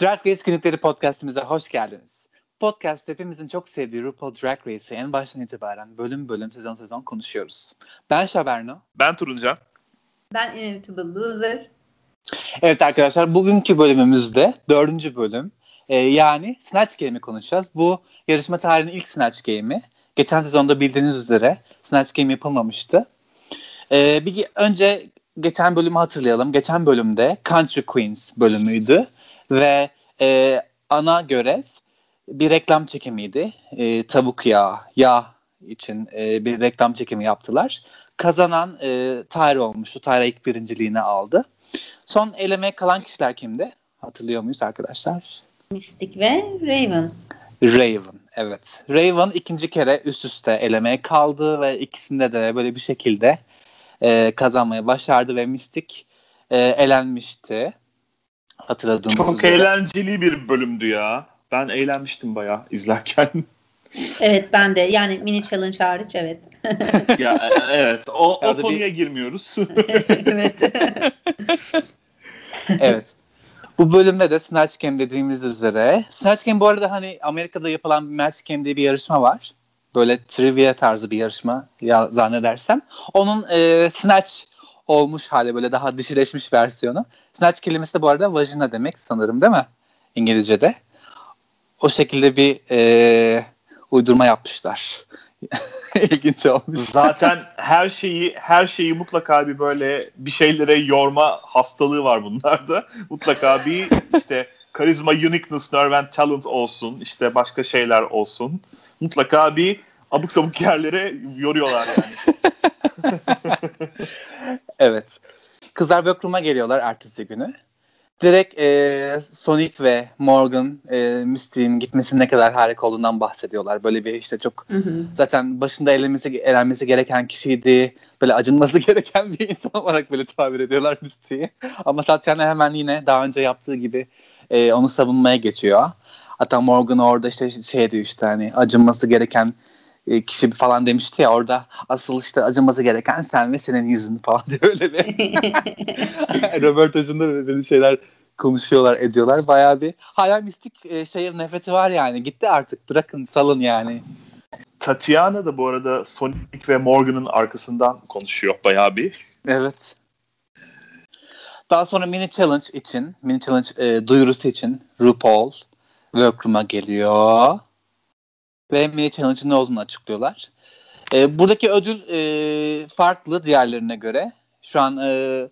Drag Race Günlükleri podcastimize hoş geldiniz. Podcast hepimizin çok sevdiği RuPaul Drag Race'i en baştan itibaren bölüm bölüm sezon sezon konuşuyoruz. Ben Şaberno. Ben Turuncan. Ben Inevitable Loser. Evet arkadaşlar bugünkü bölümümüzde dördüncü bölüm e, yani Snatch Game'i konuşacağız. Bu yarışma tarihinin ilk Snatch Game'i. Geçen sezonda bildiğiniz üzere Snatch Game yapılmamıştı. E, bir önce geçen bölümü hatırlayalım. Geçen bölümde Country Queens bölümüydü ve e, ana görev bir reklam çekimiydi. E, tavuk yağı, yağ için e, bir reklam çekimi yaptılar. Kazanan e, Tyra olmuştu. Tyra ilk birinciliğini aldı. Son elemeye kalan kişiler kimdi? Hatırlıyor muyuz arkadaşlar? Mystic ve Raven. Raven, evet. Raven ikinci kere üst üste elemeye kaldı ve ikisinde de böyle bir şekilde e, kazanmayı başardı ve Mystic e, elenmişti. Hatırladığımız Çok üzere. eğlenceli bir bölümdü ya. Ben eğlenmiştim bayağı izlerken. Evet ben de yani mini challenge hariç evet. ya e, evet o, o Ya da bir- konuya girmiyoruz. evet. evet. Bu bölümde de Snatch Game dediğimiz üzere. Snatch Game bu arada hani Amerika'da yapılan bir Match Game diye bir yarışma var. Böyle trivia tarzı bir yarışma ya zannedersem. Onun e, Snatch olmuş hali böyle daha dişileşmiş versiyonu. Snatch kelimesi de bu arada vajina demek sanırım değil mi? İngilizce'de. O şekilde bir e, uydurma yapmışlar. İlginç olmuş. Zaten her şeyi her şeyi mutlaka bir böyle bir şeylere yorma hastalığı var bunlarda. Mutlaka bir işte karizma, uniqueness, nerve and talent olsun. işte başka şeyler olsun. Mutlaka bir abuk sabuk yerlere yoruyorlar yani. Evet. Kızlar Workroom'a geliyorlar ertesi günü. Direkt e, Sonic ve Morgan e, Misty'nin gitmesinin ne kadar harika olduğundan bahsediyorlar. Böyle bir işte çok Hı hı. zaten başında elenmesi, elenmesi gereken kişiydi. Böyle acınması gereken bir insan olarak böyle tabir ediyorlar Misty'yi. Ama Tatiana hemen yine daha önce yaptığı gibi e, onu savunmaya geçiyor. Hatta Morgan orada işte şey diyor işte hani acınması gereken e, kişi falan demişti ya orada asıl işte acınması gereken sen ve senin yüzün falan diye öyle bir röportajında böyle böyle şeyler konuşuyorlar ediyorlar. Bayağı bir hala mistik e, şey nefreti var yani. Gitti artık bırakın salın yani. Tatiana da bu arada Sonic ve Morgan'ın arkasından konuşuyor bayağı bir. evet. Daha sonra mini challenge için mini challenge e, duyurusu için RuPaul workroom'a geliyor ve mini challenge'ın ne olduğunu açıklıyorlar. E, buradaki ödül e, farklı diğerlerine göre. Şu an e,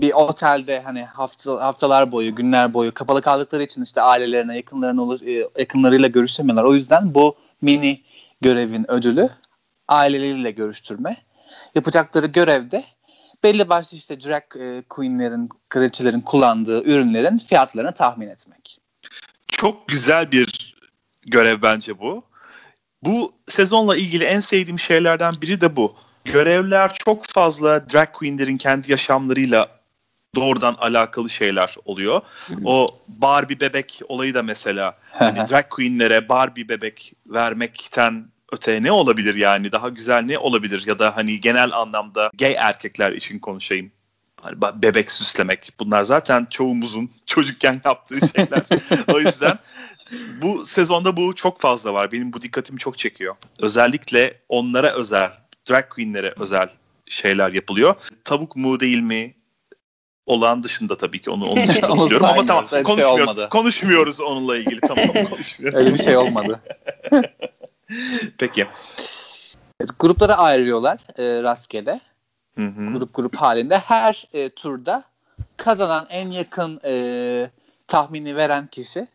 bir otelde hani hafta, haftalar boyu, günler boyu kapalı kaldıkları için işte ailelerine, yakınlarına ulaş- e, yakınlarıyla görüşemiyorlar. O yüzden bu mini görevin ödülü aileleriyle görüştürme. Yapacakları görevde belli başlı işte drag e, queenlerin, kraliçelerin kullandığı ürünlerin fiyatlarını tahmin etmek. Çok güzel bir görev bence bu. Bu sezonla ilgili en sevdiğim şeylerden biri de bu. Görevler çok fazla drag queenlerin kendi yaşamlarıyla doğrudan alakalı şeyler oluyor. O Barbie bebek olayı da mesela hani drag queenlere Barbie bebek vermekten öte ne olabilir yani daha güzel ne olabilir ya da hani genel anlamda gay erkekler için konuşayım. Hani bebek süslemek bunlar zaten çoğumuzun çocukken yaptığı şeyler. o yüzden bu sezonda bu çok fazla var. Benim bu dikkatimi çok çekiyor. Özellikle onlara özel, drag queenlere özel şeyler yapılıyor. Tavuk mu değil mi olan dışında tabii ki onu onun dışında biliyorum ama tamam. Öyle şey konuşmuyoruz. olmadı. konuşmuyoruz onunla ilgili tamam konuşmuyoruz. Öyle bir şey olmadı. Peki. Evet, gruplara ayrılıyorlar e, rastgele. Hı hı. Grup grup halinde. Her e, turda kazanan en yakın e, tahmini veren kişi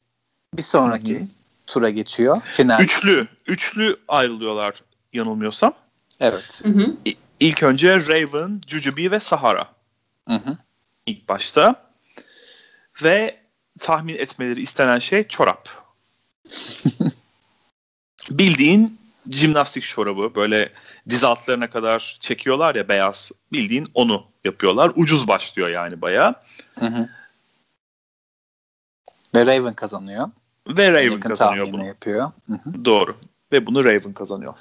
bir sonraki Hı hı. tura geçiyor. Final. Üçlü, üçlü ayrılıyorlar yanılmıyorsam. Evet. Hı hı. İlk önce Raven, Jujubee ve Sahara Hı hı. ilk başta. Ve tahmin etmeleri istenen şey çorap. Bildiğin jimnastik çorabı böyle diz altlarına kadar çekiyorlar ya beyaz. Bildiğin onu yapıyorlar. Ucuz başlıyor yani bayağı. Ve Raven kazanıyor. Ve Raven Yakın kazanıyor bunu. yapıyor. Hı hı. Doğru. Ve bunu Raven kazanıyor.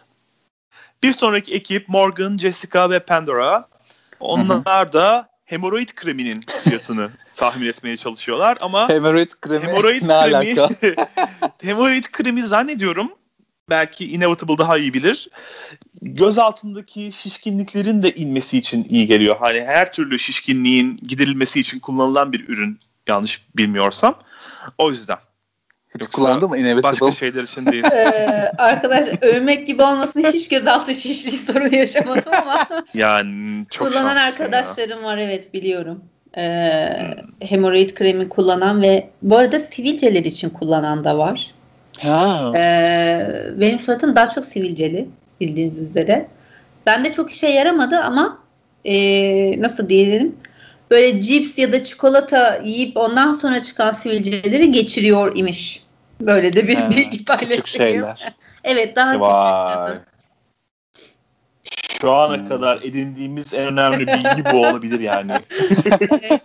Bir sonraki ekip Morgan, Jessica ve Pandora. Onlar da hemoroid kreminin fiyatını tahmin etmeye çalışıyorlar ama Hemoroid kremi hemoroid ne kremi alaka? hemoroid kremi zannediyorum belki Inevitable daha iyi bilir. Göz altındaki şişkinliklerin de inmesi için iyi geliyor. Hani her türlü şişkinliğin giderilmesi için kullanılan bir ürün yanlış bilmiyorsam. O yüzden. Hiç Yoksa kullandı mı Inevitable? Başka şeyler için değil. Ee, arkadaş ölmek gibi olmasın hiç gözaltı şişliği sorunu yaşamadım ama Yani çok kullanan şanslısın ya. arkadaşlarım var evet biliyorum. Ee, hemoroid kremi kullanan ve bu arada sivilceler için kullanan da var. Ha. Ee, benim suratım daha çok sivilceli bildiğiniz üzere. Bende çok işe yaramadı ama ee, nasıl diyelim böyle cips ya da çikolata yiyip ondan sonra çıkan sivilceleri geçiriyor imiş. Böyle de bir Ha, bilgi paylaşayım. Küçük şeyler. Evet daha Vay. küçük. Şu ana Hmm. kadar edindiğimiz en önemli bilgi bu olabilir yani.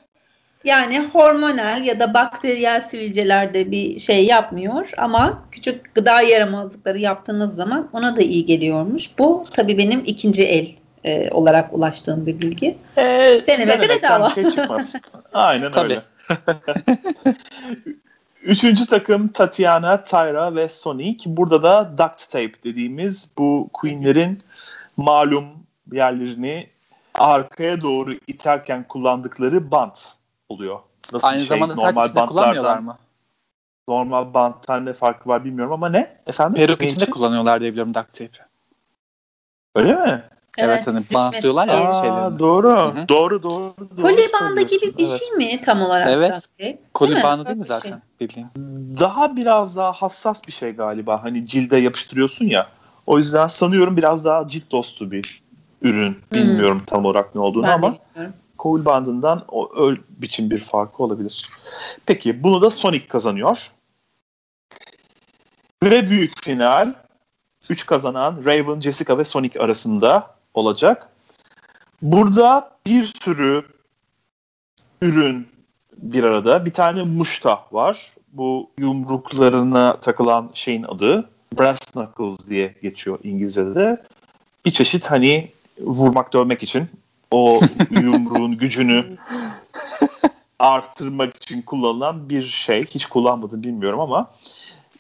Yani hormonal ya da bakteriyel sivilcelerde bir şey yapmıyor ama küçük gıda yaramazlıkları yaptığınız zaman ona da iyi geliyormuş. Bu tabii benim ikinci el e, olarak ulaştığım bir bilgi. Ee, Denemesi denemekten bedava. şey çıkmaz. Aynen öyle. Üçüncü takım Tatiana, Tyra ve Sonic. Burada da duct tape dediğimiz bu Queen'lerin malum yerlerini arkaya doğru iterken kullandıkları bant oluyor. Nasıl Aynı şey? zamanda saç içinde kullanmıyorlar mı? Normal banttan ne farkı var bilmiyorum ama ne? Efendim? Peruk içinde için? kullanıyorlar diye biliyorum duct tape'i. Öyle mi? Evet, hani düşmesin bantlıyorlar ya. Aa, şeylerini. doğru. Hı hı. Doğru doğru. doğru Kolye bandı gibi bir Evet. şey mi tam olarak? Evet. Değil Koli mi? bandı değil mi şey. zaten bildiğin? daha biraz daha hassas bir şey galiba. Hani cilde yapıştırıyorsun ya. O yüzden sanıyorum biraz daha cilt dostu bir ürün. Bilmiyorum tam olarak ne olduğunu Ben ama. Cool bandından o öl biçim bir farkı olabilir. Peki bunu da Sonic kazanıyor. Ve büyük final 3 kazanan Raven, Jessica ve Sonic arasında olacak. Burada bir sürü ürün bir arada. Bir tane muşta var. Bu yumruklarına takılan şeyin adı brass knuckles diye geçiyor İngilizce'de de. Bir çeşit hani vurmak dövmek için o yumruğun gücünü arttırmak için kullanılan bir şey. Hiç kullanmadım bilmiyorum ama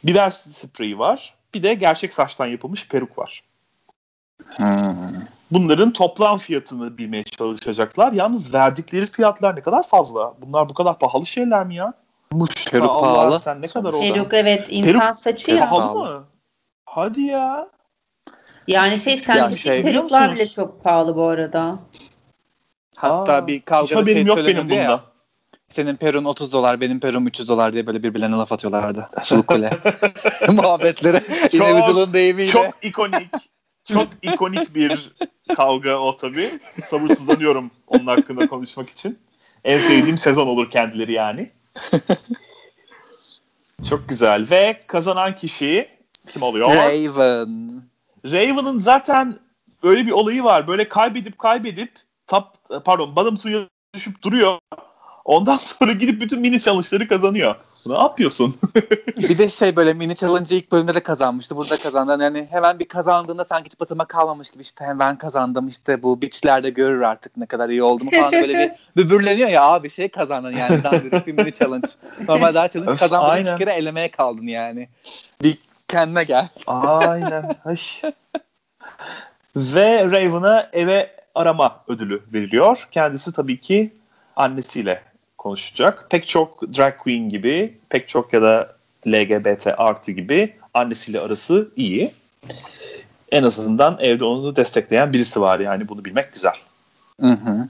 biber spreyi var. Bir de gerçek saçtan yapılmış peruk var. Hmm. Bunların toplam fiyatını bilmeye çalışacaklar. Yalnız verdikleri fiyatlar ne kadar fazla. Bunlar bu kadar pahalı şeyler mi ya? Muşta Peruk Allah pahalı. sen ne kadar oldu? Peruk evet insan saçı ya. Peruk- pahalı mı? Hadi ya. Yani şey sentetik şey biliyor peruklar bile çok pahalı bu arada. Hatta Aa, bir kavgada şey yok benim söyleniyordu ya. Senin perun 30 dolar, benim perum 300 dolar diye böyle birbirlerine laf atıyorlardı. Suluk kule. Muhabbetleri. Çok- deyimiyle. Çok ikonik. Çok ikonik bir kavga o tabii. Sabırsızlanıyorum onun hakkında konuşmak için. En sevdiğim sezon olur kendileri yani. Çok güzel. Ve kazanan kişi kim oluyor? Raven. Raven'ın zaten öyle bir olayı var. Böyle kaybedip kaybedip top, pardon bottom two'ya düşüp duruyor. Ondan sonra gidip bütün mini challenge'ları kazanıyor. Ne yapıyorsun? Bir de şey böyle mini challenge ilk bölümde de kazanmıştı. Burada kazandı. Yani hemen bir kazandığında sanki hiç batıma kalmamış gibi işte hemen kazandım işte bu biçlerde görür artık ne kadar iyi olduğumu falan böyle bir böbürleniyor ya abi şey kazandın yani dandirik bir mini challenge. Normal daha challenge kazanmadın iki kere elemeye kaldın yani. Bir kendine gel. Aynen. Ay. Ve Raven'a eve arama ödülü veriliyor. Kendisi tabii ki annesiyle konuşacak. Pek çok drag queen gibi, pek çok ya da LGBT artı gibi annesiyle arası iyi. En azından evde onu destekleyen birisi var yani bunu bilmek güzel. Hı hı.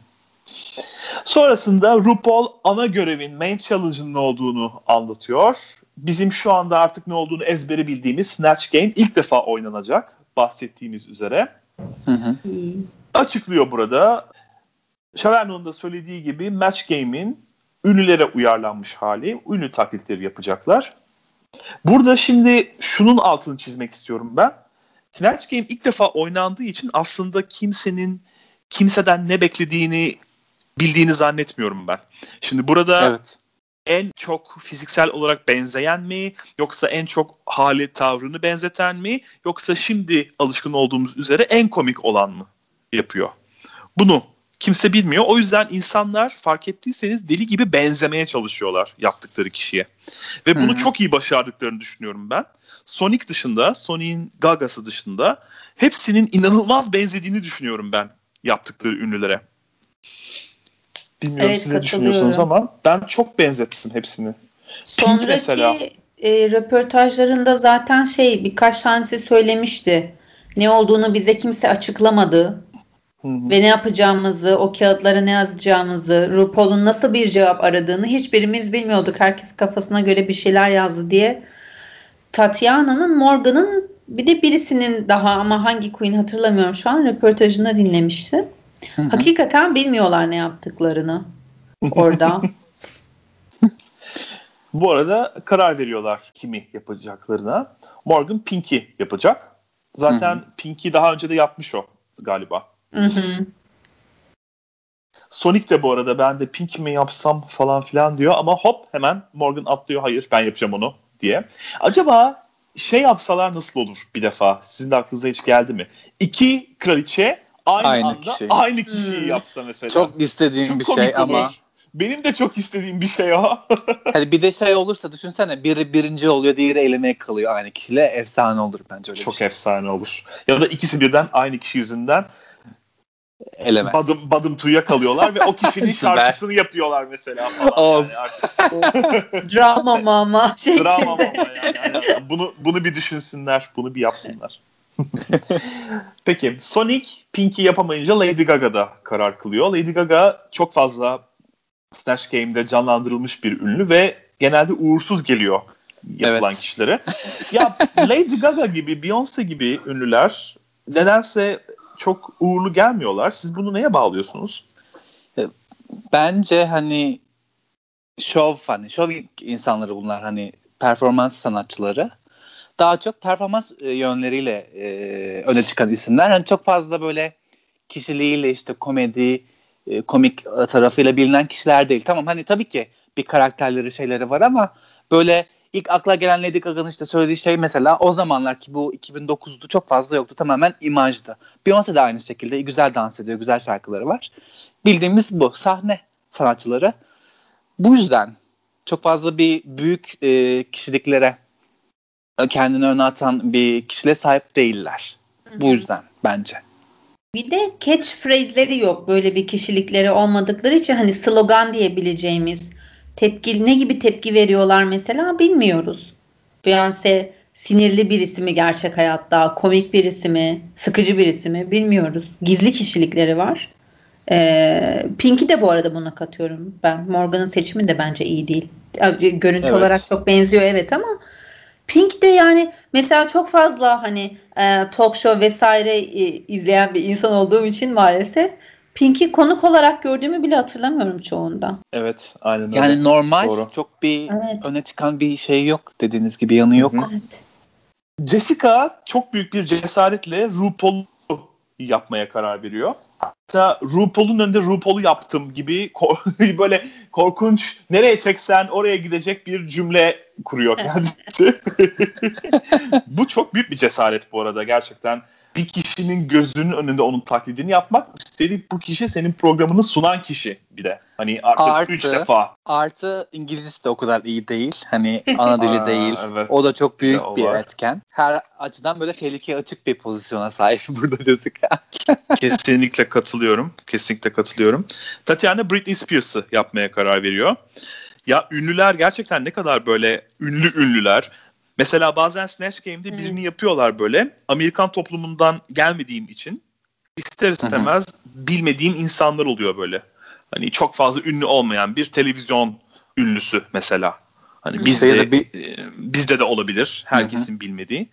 Sonrasında RuPaul ana görevin main challenge'ın ne olduğunu anlatıyor. Bizim şu anda artık ne olduğunu ezbere bildiğimiz Snatch Game ilk defa oynanacak bahsettiğimiz üzere. Hı hı. Açıklıyor burada. Shaverno'nun da söylediği gibi Match Game'in ünlülere uyarlanmış hali. Ünlü taklitleri yapacaklar. Burada şimdi şunun altını çizmek istiyorum ben. Snatch Game ilk defa oynandığı için aslında kimsenin kimseden ne beklediğini bildiğini zannetmiyorum ben. Şimdi burada Evet. en çok fiziksel olarak benzeyen mi yoksa en çok hali tavrını benzeten mi yoksa şimdi alışkın olduğumuz üzere en komik olan mı yapıyor? Bunu kimse bilmiyor. O yüzden insanlar fark ettiyseniz deli gibi benzemeye çalışıyorlar yaptıkları kişiye. Ve bunu Hı-hı. çok iyi başardıklarını düşünüyorum ben. Sonic dışında, Sonic'in Gaga'sı dışında hepsinin inanılmaz benzediğini düşünüyorum ben yaptıkları ünlülere. Bilmiyorum evet, siz ne düşünüyorsunuz ama ben çok benzettim hepsini. Sonraki Pink mesela. E, röportajlarında zaten şey birkaç tanesi söylemişti. Ne olduğunu bize kimse açıklamadı. Hı-hı. Ve ne yapacağımızı, o kağıtlara ne yazacağımızı, RuPaul'un nasıl bir cevap aradığını hiçbirimiz bilmiyorduk. Herkes kafasına göre bir şeyler yazdı diye. Tatiana'nın, Morgan'ın bir de birisinin daha ama hangi Queen hatırlamıyorum şu an röportajını dinlemiştim. Hı-hı. Hakikaten bilmiyorlar ne yaptıklarını orada. Bu arada karar veriyorlar kimi yapacaklarına. Morgan Pinky yapacak. Zaten Hı-hı. Pinky daha önce de yapmış o galiba. Sonic de bu arada ben de Pink mi yapsam falan filan diyor ama hop hemen Morgan atlıyor hayır ben yapacağım onu diye. Acaba şey yapsalar nasıl olur bir defa? Sizin de aklınıza hiç geldi mi? İki kraliçe aynı, aynı anda kişi. aynı kişiyi hmm. yapsa mesela. Çok istediğim Çok bir şey olur. ama benim de çok istediğim bir şey o. hani bir de şey olursa düşünsene biri birinci oluyor diğeri elemeye kalıyor aynı kişiyle efsane olur bence öyle Çok şey. efsane olur. Ya da ikisi birden aynı kişi yüzünden eleme. Badım, badım tuya kalıyorlar ve o kişinin şarkısını yapıyorlar mesela falan. Yani Drama mama şeklinde. Drama mama yani. yani. Bunu, bunu bir düşünsünler, bunu bir yapsınlar. Peki Sonic Pinky yapamayınca Lady Gaga da karar kılıyor. Lady Gaga çok fazla Snatch Game'de canlandırılmış bir ünlü ve genelde uğursuz geliyor yapılan evet. kişilere. ya Lady Gaga gibi, Beyoncé gibi ünlüler nedense çok uğurlu gelmiyorlar. Siz bunu neye bağlıyorsunuz? Bence hani şov hani şov insanları bunlar hani performans sanatçıları. Daha çok performans e, yönleriyle e, öne çıkan isimler. Hani çok fazla böyle kişiliğiyle işte komedi, e, komik tarafıyla bilinen kişiler değil. Tamam hani tabii ki bir karakterleri şeyleri var ama böyle ilk akla gelen Lady Gaga'nın işte söylediği şey mesela o zamanlar ki bu 2009'du çok fazla yoktu. Tamamen imajdı. Beyoncé de aynı şekilde güzel dans ediyor, güzel şarkıları var. Bildiğimiz bu. Sahne sanatçıları. Bu yüzden çok fazla bir büyük e, kişiliklere kendini öne atan bir kişiliğe sahip değiller. Hı-hı. Bu yüzden bence. Bir de catchphrase'leri yok. Böyle bir kişilikleri olmadıkları için hani slogan diyebileceğimiz tepki ne gibi tepki veriyorlar mesela bilmiyoruz. Beyoncé sinirli birisi mi gerçek hayatta, komik birisi mi, sıkıcı birisi mi bilmiyoruz. Gizli kişilikleri var. Ee, Pink'i de bu arada buna katıyorum ben. Morgan'ın seçimi de bence iyi değil. Görüntü evet. olarak çok benziyor evet ama Pink de yani mesela çok fazla hani e, talk show vesaire e, izleyen bir insan olduğum için maalesef Pink'i konuk olarak gördüğümü bile hatırlamıyorum çoğunda. Evet, aynen öyle. Yani normal, Doğru. çok bir evet. öne çıkan bir şey yok. Dediğiniz gibi yanı yok. Evet. Jessica çok büyük bir cesaretle RuPaul'u yapmaya karar veriyor. Hatta RuPaul'un önünde RuPaul'u yaptım gibi ko- böyle korkunç nereye çeksen oraya gidecek bir cümle kuruyor kendisi. Bu çok büyük bir cesaret bu arada gerçekten bir kişinin gözünün önünde onun taklidini yapmak üstelik bu kişi senin programını sunan kişi bir de. Hani artık artı, üç defa. Artı İngilizcesi de o kadar iyi değil. Hani ana dili değil. Evet. O da çok büyük bir var. etken. Her açıdan böyle tehlikeye açık bir pozisyona sahip burada Jessica. Kesinlikle katılıyorum. Kesinlikle katılıyorum. Tatiana Britney Spears'ı yapmaya karar veriyor. Ya ünlüler gerçekten ne kadar böyle ünlü ünlüler Mesela bazen Snatch Game'de Hı-hı. birini yapıyorlar böyle. Amerikan toplumundan gelmediğim için ister istemez Hı-hı. bilmediğim insanlar oluyor böyle. Hani çok fazla ünlü olmayan bir televizyon ünlüsü mesela. Hani bizde bir... e, bizde de olabilir. Herkesin Hı-hı. bilmediği.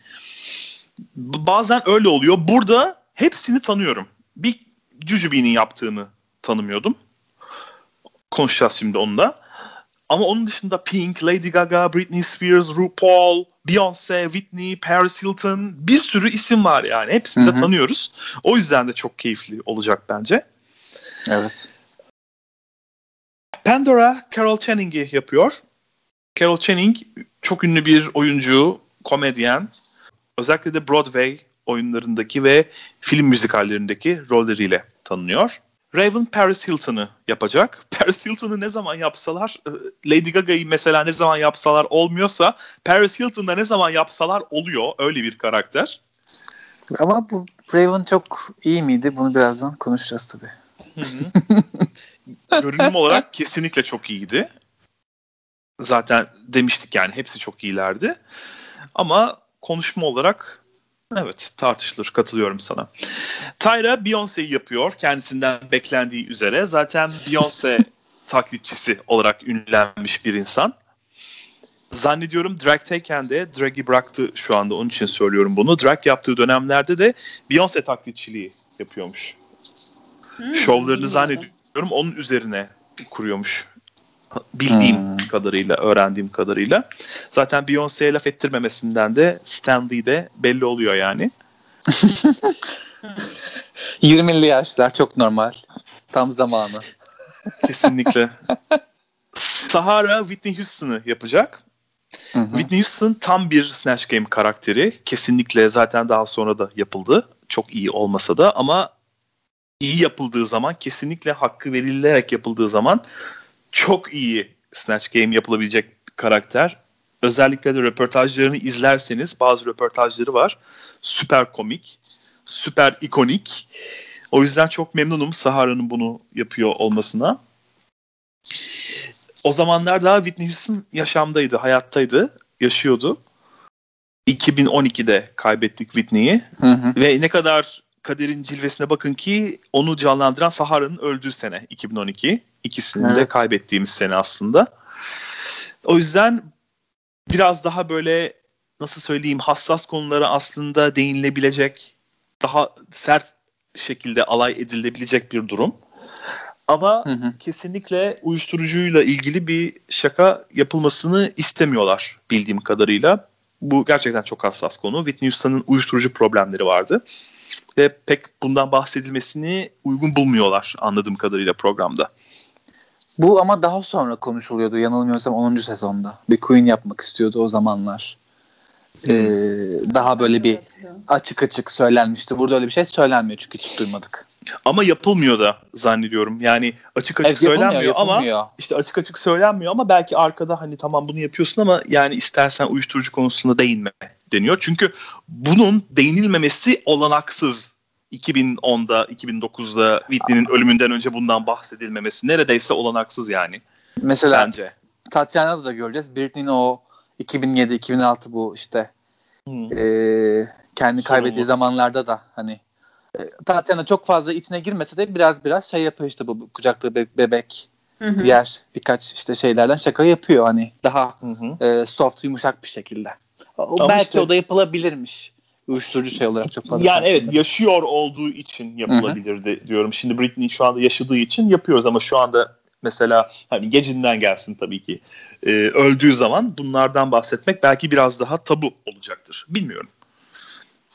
Bazen öyle oluyor. Burada hepsini tanıyorum. Bir Jujubee'nin yaptığını tanımıyordum. Konuşacağız şimdi onunla. Ama onun dışında Pink, Lady Gaga, Britney Spears, RuPaul, Beyoncé, Whitney, Paris Hilton bir sürü isim var yani. Hepsini de tanıyoruz. O yüzden de çok keyifli olacak bence. Evet. Pandora Carol Channing'i yapıyor. Carol Channing çok ünlü bir oyuncu, komedyen. Özellikle de Broadway oyunlarındaki ve film müzikallerindeki rolleriyle tanınıyor. Raven Paris Hilton'ı yapacak. Paris Hilton'ı ne zaman yapsalar, e, Lady Gaga'yı mesela ne zaman yapsalar olmuyorsa, Paris Hilton'da ne zaman yapsalar oluyor. Öyle bir karakter. Ama bu Raven çok iyi miydi? Bunu birazdan konuşacağız tabii. Görünüm olarak kesinlikle çok iyiydi. Zaten demiştik yani hepsi çok iyilerdi. Ama konuşma olarak evet tartışılır katılıyorum sana. Tyra Beyoncé'yi yapıyor kendisinden beklendiği üzere. Zaten Beyoncé taklitçisi olarak ünlenmiş bir insan. Zannediyorum drag'teyken de drag'i bıraktı şu anda onun için söylüyorum bunu. Drag yaptığı dönemlerde de Beyoncé taklitçiliği yapıyormuş. Hmm, Şovlarını zannediyorum onun üzerine kuruyormuş. Bildiğim hmm. kadarıyla, öğrendiğim kadarıyla. Zaten Beyoncé'ye laf ettirmemesinden de Stanley'de belli oluyor yani. 20'li yaşlar çok normal. Tam zamanı. Kesinlikle. Sahara Whitney Houston'ı yapacak. Hı hı. Whitney Houston tam bir Snatch Game karakteri. Kesinlikle zaten daha sonra da yapıldı. Çok iyi olmasa da ama iyi yapıldığı zaman kesinlikle hakkı verilerek yapıldığı zaman çok iyi Snatch Game yapılabilecek karakter. Özellikle de röportajlarını izlerseniz bazı röportajları var. Süper komik, süper ikonik. O yüzden çok memnunum Sahara'nın bunu yapıyor olmasına. O zamanlar daha Whitney Houston yaşamdaydı, hayattaydı, yaşıyordu. 2012'de kaybettik Whitney'i. Ve ne kadar kaderin cilvesine bakın ki onu canlandıran Sahara'nın öldüğü sene 2012. İkisini evet. de kaybettiğimiz sene aslında. O yüzden biraz daha böyle nasıl söyleyeyim hassas konulara aslında değinilebilecek daha sert şekilde alay edilebilecek bir durum. Ama hı hı. kesinlikle uyuşturucuyla ilgili bir şaka yapılmasını istemiyorlar bildiğim kadarıyla. Bu gerçekten çok hassas konu. Whitney Houston'ın uyuşturucu problemleri vardı. Ve pek bundan bahsedilmesini uygun bulmuyorlar anladığım kadarıyla programda. Bu ama daha sonra konuşuluyordu yanılmıyorsam 10. sezonda. Bir Queen yapmak istiyordu o zamanlar e, daha böyle bir açık açık söylenmişti. Burada öyle bir şey söylenmiyor çünkü hiç duymadık. Ama yapılmıyor da zannediyorum. Yani açık açık evet, söylenmiyor yapılmıyor. ama işte açık açık söylenmiyor ama belki arkada hani tamam bunu yapıyorsun ama yani istersen uyuşturucu konusunda değinme deniyor. Çünkü bunun değinilmemesi olanaksız. 2010'da, 2009'da Whitney'nin ölümünden önce bundan bahsedilmemesi neredeyse olanaksız yani. Mesela bence. Tatiana'da da göreceğiz. Britney'nin o 2007-2006 bu işte hmm. e, kendi kaybettiği zamanlarda da hani e, Tatiana çok fazla içine girmese de biraz biraz şey yapıyor işte bu kucakta be- bebek hı diğer birkaç işte şeylerden şaka yapıyor hani daha E, soft yumuşak bir şekilde. O, belki işte, o da yapılabilirmiş uyuşturucu şey olarak çok fazla. Yani evet yaşıyor olduğu için yapılabilirdi diyorum. Şimdi Britney şu anda yaşadığı için yapıyoruz ama şu anda mesela hani gecinden gelsin tabii ki e, öldüğü zaman bunlardan bahsetmek belki biraz daha tabu olacaktır. Bilmiyorum.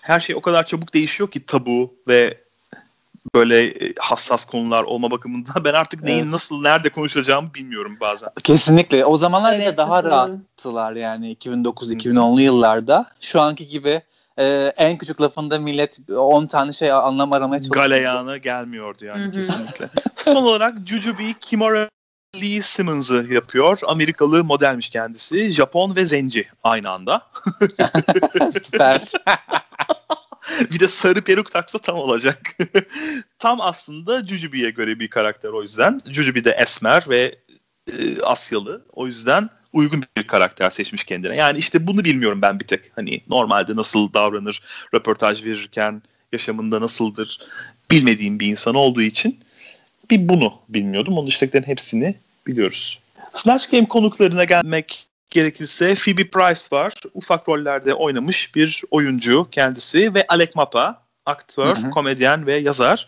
Her şey o kadar çabuk değişiyor ki tabu ve böyle e, hassas konular olma bakımından ben artık neyin evet. nasıl nerede konuşacağımı bilmiyorum bazen. Kesinlikle. O zamanlar evet, daha rahattılar yani 2009-2010'lu yıllarda. Şu anki gibi e, en küçük lafında millet 10 tane şey anlam aramaya çalışıyor. Galeyana gelmiyordu yani kesinlikle. Son olarak Jujubee Kimura Lee Simmons'ı yapıyor. Amerikalı modelmiş kendisi. Japon ve zenci aynı anda. Süper. bir de sarı peruk taksa tam olacak. tam aslında Jujubee'ye göre bir karakter o yüzden. Jujubee de esmer ve e, Asyalı. O yüzden uygun bir karakter seçmiş kendine. Yani işte bunu bilmiyorum ben bir tek. Hani normalde nasıl davranır, röportaj verirken yaşamında nasıldır bilmediğim bir insan olduğu için bir bunu bilmiyordum. Onun dışındakilerin hepsini biliyoruz. Snatch Game konuklarına gelmek gerekirse Phoebe Price var. Ufak rollerde oynamış bir oyuncu kendisi ve Alec Mapa aktör, hı hı. komedyen ve yazar.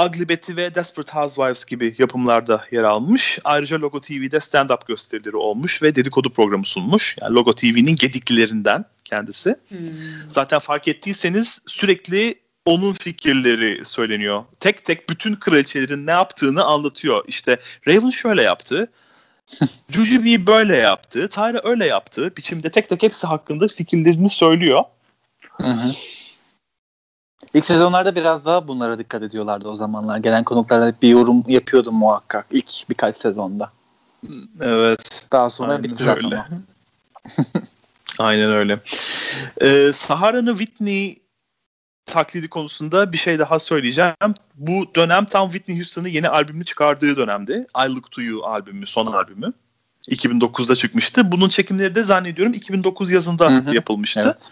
Ugly Betty ve Desperate Housewives gibi yapımlarda yer almış. Ayrıca Logo TV'de stand-up gösterileri olmuş ve dedikodu programı sunmuş. Yani Logo TV'nin gediklilerinden kendisi. Hmm. Zaten fark ettiyseniz sürekli onun fikirleri söyleniyor. Tek tek bütün kraliçelerin ne yaptığını anlatıyor. İşte Raven şöyle yaptı. Jujubee böyle yaptı. Tyra öyle yaptı. Biçimde tek tek hepsi hakkında fikirlerini söylüyor. Hı hı. İlk sezonlarda biraz daha bunlara dikkat ediyorlardı o zamanlar. Gelen konuklara bir yorum yapıyordu muhakkak ilk birkaç sezonda. Evet. Daha sonra Aynen bitti zaten öyle. Aynen öyle. Ee, Sahara'nın Whitney taklidi konusunda bir şey daha söyleyeceğim. Bu dönem tam Whitney Houston'ın yeni albümünü çıkardığı dönemdi. I Look To You albümü, son albümü. 2009'da çıkmıştı. Bunun çekimleri de zannediyorum 2009 yazında Hı hı. yapılmıştı. Evet.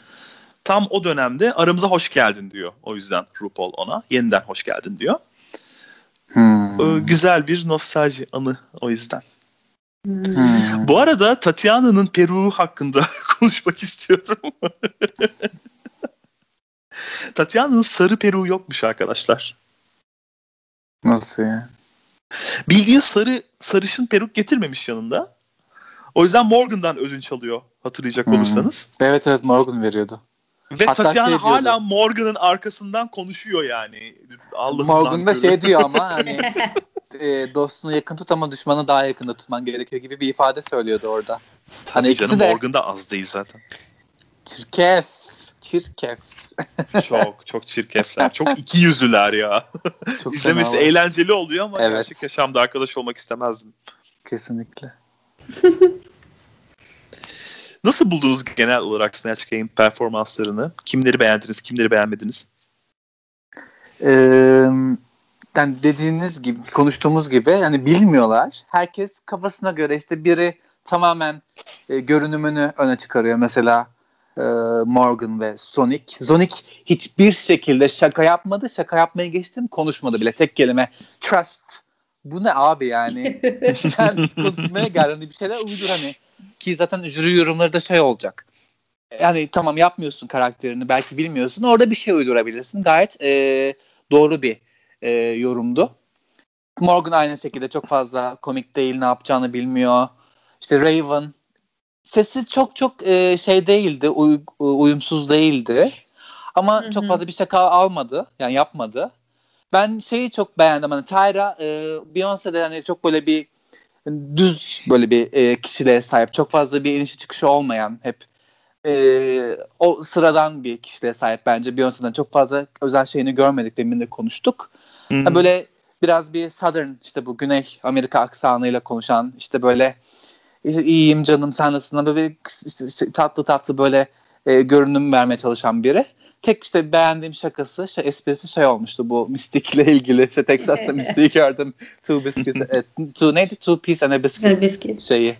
Tam o dönemde aramıza hoş geldin diyor. O yüzden RuPaul ona yeniden hoş geldin diyor. Hmm. Ee, güzel bir nostalji anı o yüzden. Hmm. Bu arada Tatiana'nın Peru hakkında konuşmak istiyorum. Tatiana'nın sarı peruğu yokmuş arkadaşlar. Nasıl ya? Bildiğin sarı sarışın peruk getirmemiş yanında. O yüzden Morgan'dan ödünç alıyor hatırlayacak Hmm. olursanız. Evet evet Morgan veriyordu. Ve Hatta Tatiana şey diyordu. hala Morgan'ın arkasından konuşuyor yani. Allah'ım Morgan da şey diyor ama hani e, dostunu yakın tut ama düşmanı daha yakında tutman gerekiyor gibi bir ifade söylüyordu orada. Hani Tabii ikisi canım de Morgan da az değil zaten. çirkef. Çirkef. Çok çok çirkefler. Çok iki yüzlüler ya. Çok İzlemesi eğlenceli oluyor ama Evet. gerçek yaşamda arkadaş olmak istemezdim. Kesinlikle. Nasıl buldunuz genel olarak Snatch Game performanslarını? Kimleri beğendiniz, kimleri beğenmediniz? Ee, yani dediğiniz gibi konuştuğumuz gibi yani bilmiyorlar. Herkes kafasına göre işte biri tamamen e, görünümünü öne çıkarıyor. Mesela e, Morgan ve Sonic. Sonic hiçbir şekilde şaka yapmadı. Şaka yapmaya geçtim konuşmadı bile. Tek kelime trust. Bu ne abi yani? Sen konuşmaya geldin bir şeyler uydur hani. Ki zaten jüri yorumları da şey olacak. Yani tamam yapmıyorsun karakterini belki bilmiyorsun. Orada bir şey uydurabilirsin. Gayet e, doğru bir e, yorumdu. Morgan aynı şekilde çok fazla komik değil, ne yapacağını bilmiyor. İşte Raven sesi çok çok e, şey değildi, uy- uyumsuz değildi. Ama Hı hı. çok fazla bir şaka almadı, yani yapmadı. Ben şeyi çok beğendim hani Tyra e, Beyoncé'de hani çok böyle bir düz böyle bir e, kişiliğe sahip. Çok fazla bir inişi çıkışı olmayan hep e, o sıradan bir kişiliğe sahip bence. Beyoncé'den çok fazla özel şeyini görmedik demin de konuştuk. Ha, böyle biraz bir Southern işte bu Güney Amerika aksanıyla konuşan işte böyle işte iyiyim canım sen nasılsın böyle işte, işte tatlı tatlı böyle e, görünüm vermeye çalışan biri. Tek işte beğendiğim şakası, şey, esprisi şey olmuştu bu Mystic'le ilgili. İşte Texas'ta Mystic'i gördüm. Two biscuits, e, two, neydi? Two piece and a biscuit bisküvi. şeyi.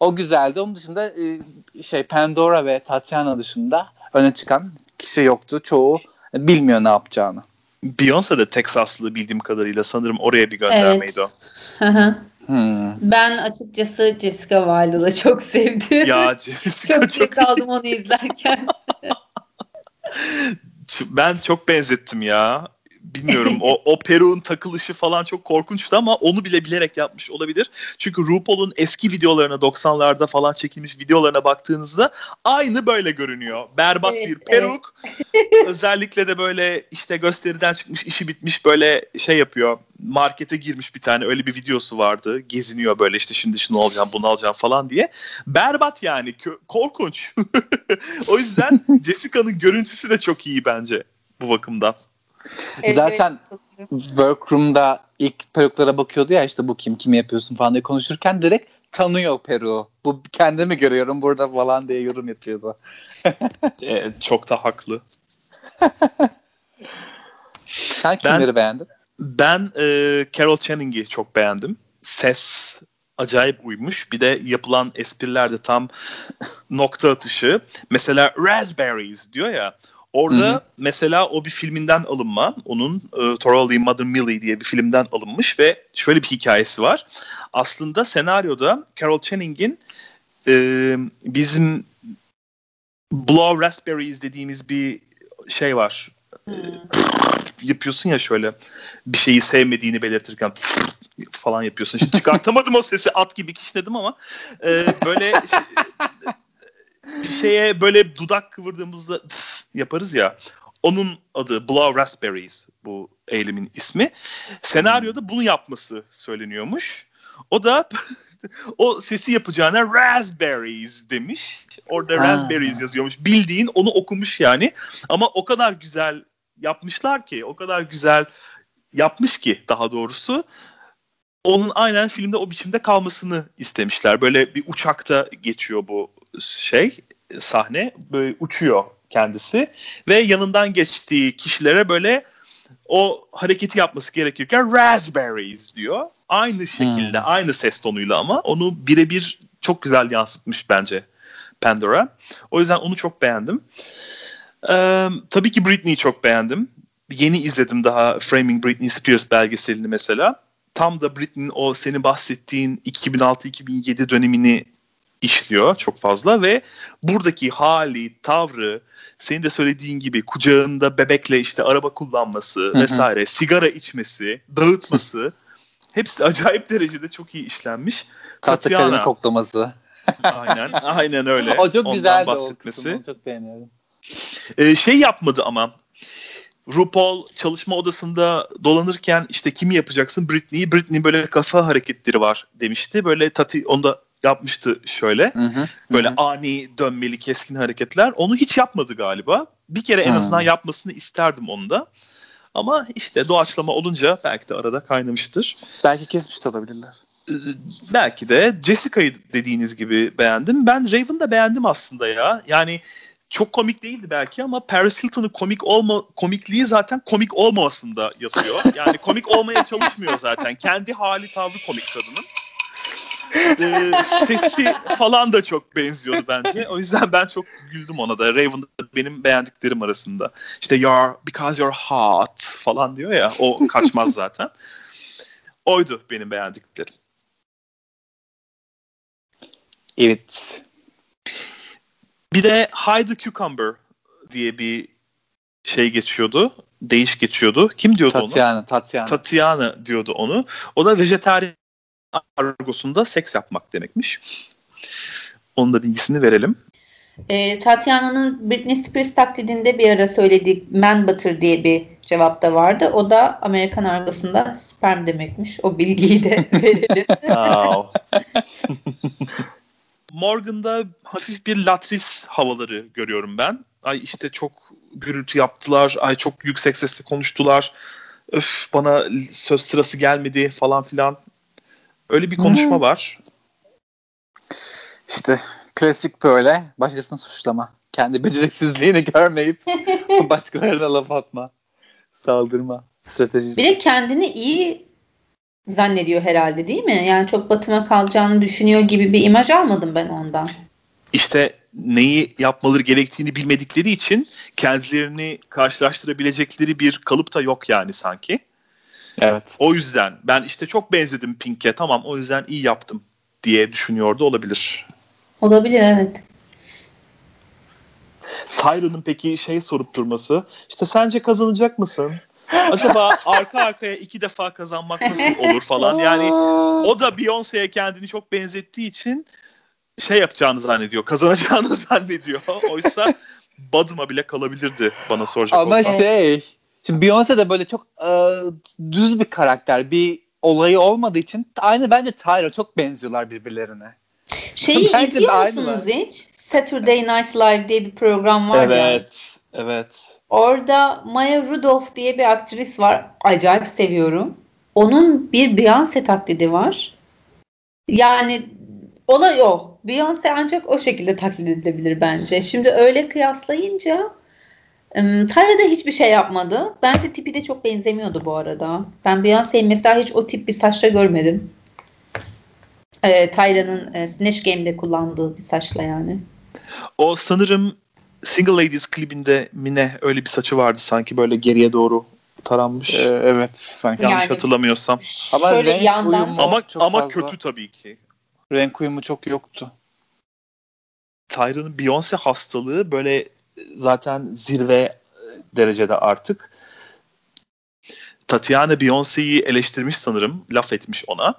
O güzeldi. Onun dışında e, şey Pandora ve Tatiana dışında öne çıkan kişi yoktu. Çoğu bilmiyor ne yapacağını. Beyoncé de Teksaslı bildiğim kadarıyla sanırım oraya bir göndermeydi o. Hı hı. Hmm. ben açıkçası Jessica Wilde'ı çok sevdim. Ya Jessica çok çok zevk aldım onu izlerken. Ben çok benzettim ya. Bilmiyorum o, o peruğun takılışı falan çok korkunçtu ama onu bile bilerek yapmış olabilir. Çünkü RuPaul'un eski videolarına 90'larda falan çekilmiş videolarına baktığınızda aynı böyle görünüyor. Berbat Evet, bir peruk. Özellikle de böyle işte gösteriden çıkmış işi bitmiş böyle şey yapıyor. Markete girmiş bir tane öyle bir videosu vardı. Geziniyor böyle işte şimdi şunu alacağım bunu alacağım falan diye. Berbat yani korkunç. o yüzden Jessica'nın görüntüsü de çok iyi bence bu bakımdan. Evet, Zaten evet. Workroom'da ilk peruklara bakıyordu ya işte bu kim kimi yapıyorsun falan diye konuşurken direkt tanıyor peruğu. Bu kendimi görüyorum burada falan diye yorum yapıyordu. Ee, çok da haklı. Sen kimleri beğendin? Ben e, Carol Channing'i çok beğendim. Ses acayip uymuş. Bir de yapılan espriler de tam nokta atışı. Mesela raspberries diyor ya. Orada Hı hı. mesela o bir filminden alınma. Onun e, Torelli Mother Millie diye bir filmden alınmış ve şöyle bir hikayesi var. Aslında senaryoda Carol Channing'in e, bizim Blow Raspberries dediğimiz bir şey var. Hmm. Yapıyorsun ya şöyle bir şeyi sevmediğini belirtirken falan yapıyorsun. Şimdi çıkartamadım o sesi at gibi kişnedim ama e, böyle şey- bir şeye böyle dudak kıvırdığımızda yaparız ya. Onun adı Blow Raspberries bu eylemin ismi. Senaryoda bunu yapması söyleniyormuş. O da o sesi yapacağına raspberries demiş. Orada Ha. raspberries yazıyormuş. Bildiğin onu okumuş yani. Ama o kadar güzel yapmışlar ki o kadar güzel yapmış ki daha doğrusu onun aynen filmde o biçimde kalmasını istemişler. Böyle bir uçakta geçiyor bu şey sahne. Böyle uçuyor kendisi ve yanından geçtiği kişilere böyle o hareketi yapması gerekirken raspberries diyor. Aynı şekilde, hmm. aynı ses tonuyla ama onu birebir çok güzel yansıtmış bence Pandora. O yüzden onu çok beğendim. Ee, tabii ki Britney'i çok beğendim. Yeni izledim daha Framing Britney Spears belgeselini mesela. Tam da Britney'nin o seni bahsettiğin 2006-2007 dönemini işliyor çok fazla ve buradaki hali, tavrı, senin de söylediğin gibi kucağında bebekle işte araba kullanması vesaire, sigara içmesi, dağıtması hepsi acayip derecede çok iyi işlenmiş. Tatiana koklaması. aynen, aynen öyle. o çok güzeldi bahsetmesi. o çok beğeniyorum. Ee, şey yapmadı ama RuPaul çalışma odasında dolanırken işte kimi yapacaksın? Britney'i. Britney böyle kafa hareketleri var demişti. Böyle Tati onda yapmıştı şöyle. Hı hı, böyle hı. ani dönmeli keskin hareketler. Onu hiç yapmadı galiba. Bir kere en azından yapmasını isterdim onu da. Ama işte doğaçlama olunca belki de arada kaynamıştır. Belki kesmiş de olabilirler. Ee, belki de Jessica'yı dediğiniz gibi beğendim. Ben Raven'ı da beğendim aslında ya. Yani çok komik değildi belki ama Paris Hilton'un komik olma komikliği zaten komik olmamasında yatıyor. Yani komik olmaya çalışmıyor zaten. Kendi hali tavrı komik kadının e, sesi falan da çok benziyordu bence. O yüzden ben çok güldüm ona da. Raven benim beğendiklerim arasında. İşte you're because you're hot falan diyor ya. O kaçmaz zaten. Oydu benim beğendiklerim. Evet. Bir de Hide the Cucumber diye bir şey geçiyordu. Değiş geçiyordu. Kim diyordu Tatiana, onu? Tatiana. Tatiana diyordu onu. O da vejetaryen argosunda seks yapmak demekmiş. Onun da bilgisini verelim. E, Tatiana'nın Britney Spears taklidinde bir ara söylediği man butter diye bir cevap da vardı. O da Amerikan argosunda sperm demekmiş. O bilgiyi de verelim. Morgan'da hafif bir latris havaları görüyorum ben. Ay işte çok gürültü yaptılar. Ay çok yüksek sesle konuştular. Öf bana söz sırası gelmedi falan filan. Öyle bir konuşma hmm. var. İşte klasik böyle başkasını suçlama. Kendi beceriksizliğini görmeyip başkalarına laf atma. Saldırma stratejisi. Bir de kendini iyi zannediyor herhalde değil mi? Yani çok batıma kalacağını düşünüyor gibi bir imaj almadım ben ondan. İşte neyi yapmaları gerektiğini bilmedikleri için kendilerini karşılaştırabilecekleri bir kalıp da yok yani sanki. Evet. O yüzden ben işte çok benzedim Pink'e tamam o yüzden iyi yaptım diye düşünüyordu olabilir. Olabilir evet. Tyra'nın peki şey sorup durması işte sence kazanacak mısın? Acaba arka arkaya iki defa kazanmak nasıl olur falan. Yani o da Beyoncé'ye kendini çok benzettiği için şey yapacağını zannediyor. Kazanacağını zannediyor. Oysa Badım'a bile kalabilirdi bana soracak Ama olsam. şey Şimdi Beyoncé de böyle çok e, düz bir karakter. Bir olayı olmadığı için aynı bence Tyra çok benziyorlar birbirlerine. Şeyi izliyor musunuz hiç? Saturday Night Live diye bir program var evet, ya. Evet, evet. Orada Maya Rudolph diye bir aktris var. Acayip seviyorum. Onun bir Beyoncé taklidi var. Yani olay o. Beyoncé ancak o şekilde taklit edilebilir bence. Şimdi öyle kıyaslayınca Tyra da hiçbir şey yapmadı. Bence tipi de çok benzemiyordu bu arada. Ben Beyoncé'yi mesela hiç o tip bir saçla görmedim. E, Tyra'nın e, Snatch Game'de kullandığı bir saçla yani. O sanırım Single Ladies klibinde Mine öyle bir saçı vardı sanki böyle geriye doğru taranmış. Ee, evet sanki yanlış yani, hatırlamıyorsam. Ama şöyle yandan ama ama fazla. kötü tabii ki. Renk uyumu çok yoktu. Tyra'nın Beyoncé hastalığı böyle zaten zirve derecede artık. Tatiana Beyoncé'yi eleştirmiş sanırım. Laf etmiş ona.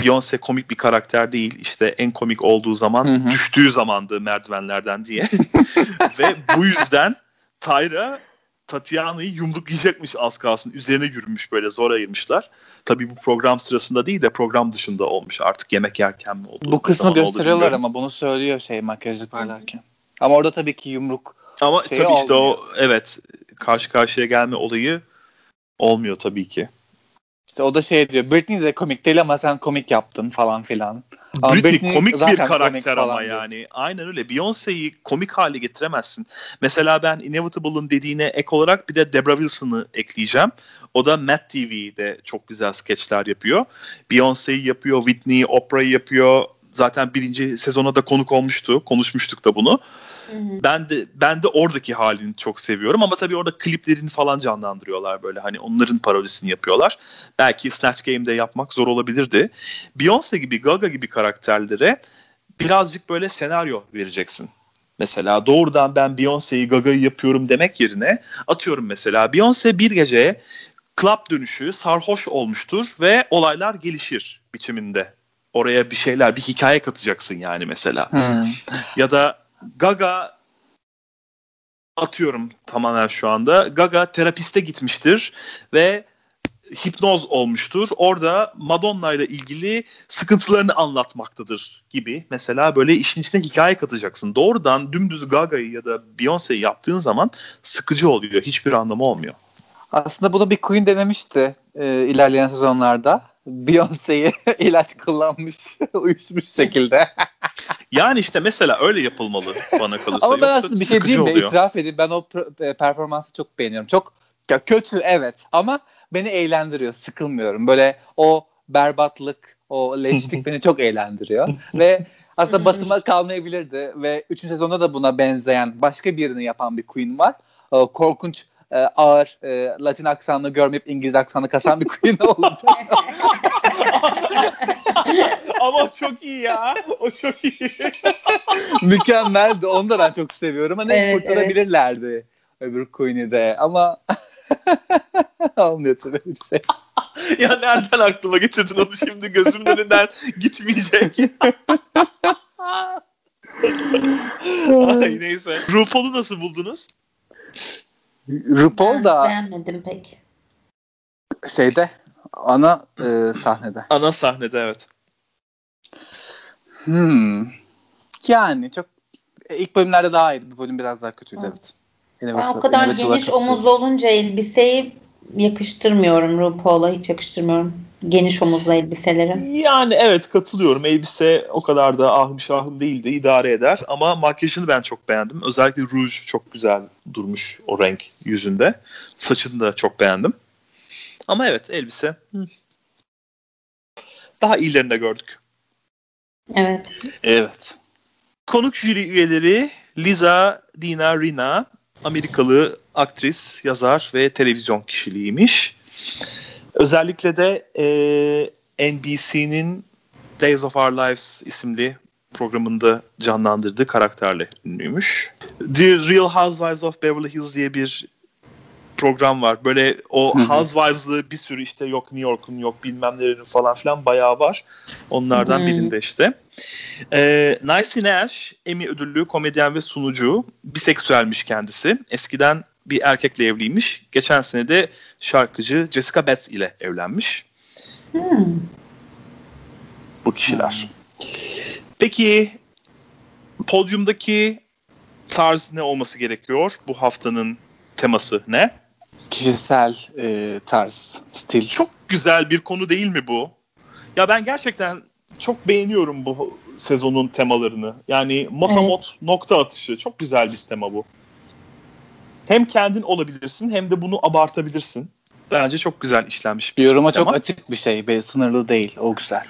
Beyoncé komik bir karakter değil. İşte en komik olduğu zaman hı hı. düştüğü zamandı merdivenlerden diye. Ve bu yüzden Tyra Tatiana'yı yumruklayacakmış az kalsın. Üzerine yürümüş böyle zor ayırmışlar. Tabii bu program sırasında değil de program dışında olmuş. Artık yemek yerken mi oldu? Bu kısmı gösteriyorlar ama bunu söylüyor şey makyajı yaparlarken. Ama orada tabii ki yumruk ama tabii olmuyor. işte o evet karşı karşıya gelme olayı olmuyor tabii ki. İşte o da şey diyor. Britney de komik değil ama sen komik yaptın falan filan. Ama Britney, Britney komik bir komik karakter falan ama diyor. yani. Aynen öyle. Beyoncé'yi komik hale getiremezsin. Mesela ben Inevitable'ın dediğine ek olarak bir de Debra Wilson'ı ekleyeceğim. O da Matt TV'de çok güzel skeçler yapıyor. Beyoncé'yi yapıyor, Whitney, Oprah'yı yapıyor. Zaten birinci sezona da konuk olmuştu. Konuşmuştuk da bunu. Ben de ben de oradaki halini çok seviyorum ama tabii orada kliplerini falan canlandırıyorlar böyle hani onların parodisini yapıyorlar. Belki Snatch Game'de yapmak zor olabilirdi. Beyoncé gibi Gaga gibi karakterlere birazcık böyle senaryo vereceksin. Mesela doğrudan ben Beyoncé'yi Gaga'yı yapıyorum demek yerine atıyorum mesela Beyoncé bir gece club dönüşü sarhoş olmuştur ve olaylar gelişir biçiminde. Oraya bir şeyler, bir hikaye katacaksın yani mesela. Hmm. Ya da Gaga atıyorum tamamen şu anda. Gaga terapiste gitmiştir ve hipnoz olmuştur. Orada Madonna ile ilgili sıkıntılarını anlatmaktadır gibi. Mesela böyle işin içine hikaye katacaksın. Doğrudan dümdüz Gaga'yı ya da Beyoncé'yi yaptığın zaman sıkıcı oluyor. Hiçbir anlamı olmuyor. Aslında bunu bir Queen denemişti e, ilerleyen sezonlarda. Beyoncé'yi ilaç kullanmış, uyuşmuş şekilde. Yani işte mesela öyle yapılmalı bana kalırsa. Ama ben aslında bir şey diyeyim mi? oluyor. İtiraf edeyim. Ben o e, performansı çok beğeniyorum. Çok kötü evet ama beni eğlendiriyor. Sıkılmıyorum. Böyle o berbatlık, o leşlik beni çok eğlendiriyor. Ve aslında batıma kalmayabilirdi. Ve 3. sezonda da buna benzeyen başka birini yapan bir Queen var. Korkunç e, ağır e, Latin aksanını görmeyip İngiliz aksanı kasan bir Queen olacak. Ama o çok iyi ya. O çok iyi. Mükemmeldi. Onu da ben çok seviyorum. Hani Evet, kurtarabilirlerdi öbür Queen'i de. Ama olmuyor tabii bir şey. ya nereden aklıma getirdin onu şimdi gözümün önünden gitmeyecek. Ay neyse. RuPaul'u nasıl buldunuz? RuPaul da Beğenmedim pek. şeyde ana e, sahnede. Ana sahnede evet. Hmm. Yani çok e, ilk bölümlerde daha iyiydi. Bu bölüm biraz daha kötüydü Evet. evet. Ben o kadar geniş omuzlu olunca elbiseyi yakıştırmıyorum RuPaul'a hiç yakıştırmıyorum. Geniş omuzlu elbiseleri. Yani evet katılıyorum. Elbise o kadar da ahım şahım değildi. idare eder. Ama makyajını ben çok beğendim. Özellikle ruj çok güzel durmuş o renk yüzünde. Saçını da çok beğendim. Ama evet elbise. hı. Daha iyilerini de gördük. Evet. Evet. Konuk jüri üyeleri Liza Dina Rina, Amerikalı aktris, yazar ve televizyon kişiliğiymiş. Özellikle de e, NBC'nin Days of Our Lives isimli programında canlandırdığı karakterle ünlüymüş. The Real Housewives of Beverly Hills diye bir program var. Böyle o. Housewives'lı bir sürü işte yok New York'un yok bilmem nelerin falan filan bayağı var. Onlardan Hı. birinde işte. Ee, Niecy Nash, Emmy ödüllü komedyen ve sunucu. Biseksüelmiş kendisi. Eskiden bir erkekle evliymiş. Geçen sene de şarkıcı Jessica Betts ile evlenmiş. Hmm. Bu kişiler. Peki podyumdaki tarz ne olması gerekiyor? Bu haftanın teması ne? Kişisel e, tarz, stil. Çok güzel bir konu değil mi bu? Ya ben gerçekten çok beğeniyorum bu sezonun temalarını. Yani motamot nokta atışı. Çok güzel bir tema bu. Hem kendin olabilirsin hem de bunu abartabilirsin. Bence çok güzel işlenmiş. Bir yoruma çok açık bir şey. Böyle sınırlı değil. O güzel.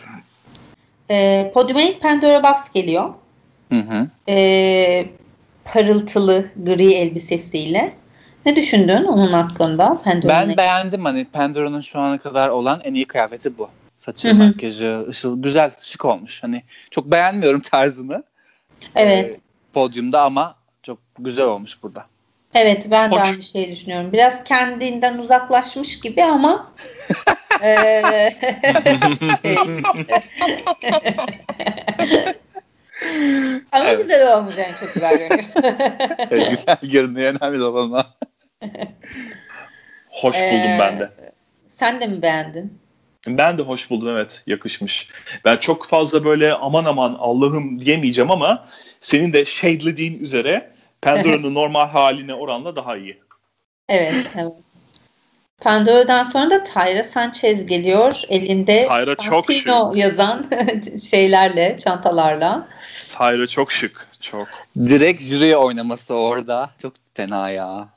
Ee, podyuma ilk Pandora Box geliyor. Hı hı. Ee, parıltılı gri elbisesiyle. Ne düşündün onun hakkında? Pandora'nın Ben beğendim hani Pandora'nın şu ana kadar olan en iyi kıyafeti bu. Saçı, makyajı, ışıl güzel, şık olmuş. Hani çok beğenmiyorum tarzını. Evet. e, podyumda ama çok güzel olmuş burada. Evet ben de Hoş. aynı şeyi düşünüyorum. Biraz kendinden uzaklaşmış gibi ama şey. ama Evet. güzel olmuş yani çok güzel görünüyor. Evet, güzel görünüyor önemli olan o. Hoş buldum Ee, ben de. Sen de mi beğendin? Ben de hoş buldum evet yakışmış. Ben çok fazla böyle aman aman Allah'ım diyemeyeceğim ama senin de shadelediğin üzere Pandora'nın normal haline oranla daha iyi. Evet, evet. Pandora'dan sonra da Tyra Sanchez geliyor. Elinde Tyra çok Santino şık. yazan şeylerle, çantalarla. Tyra çok şık. Çok. Direkt jüriye oynaması orada. Çok fena ya.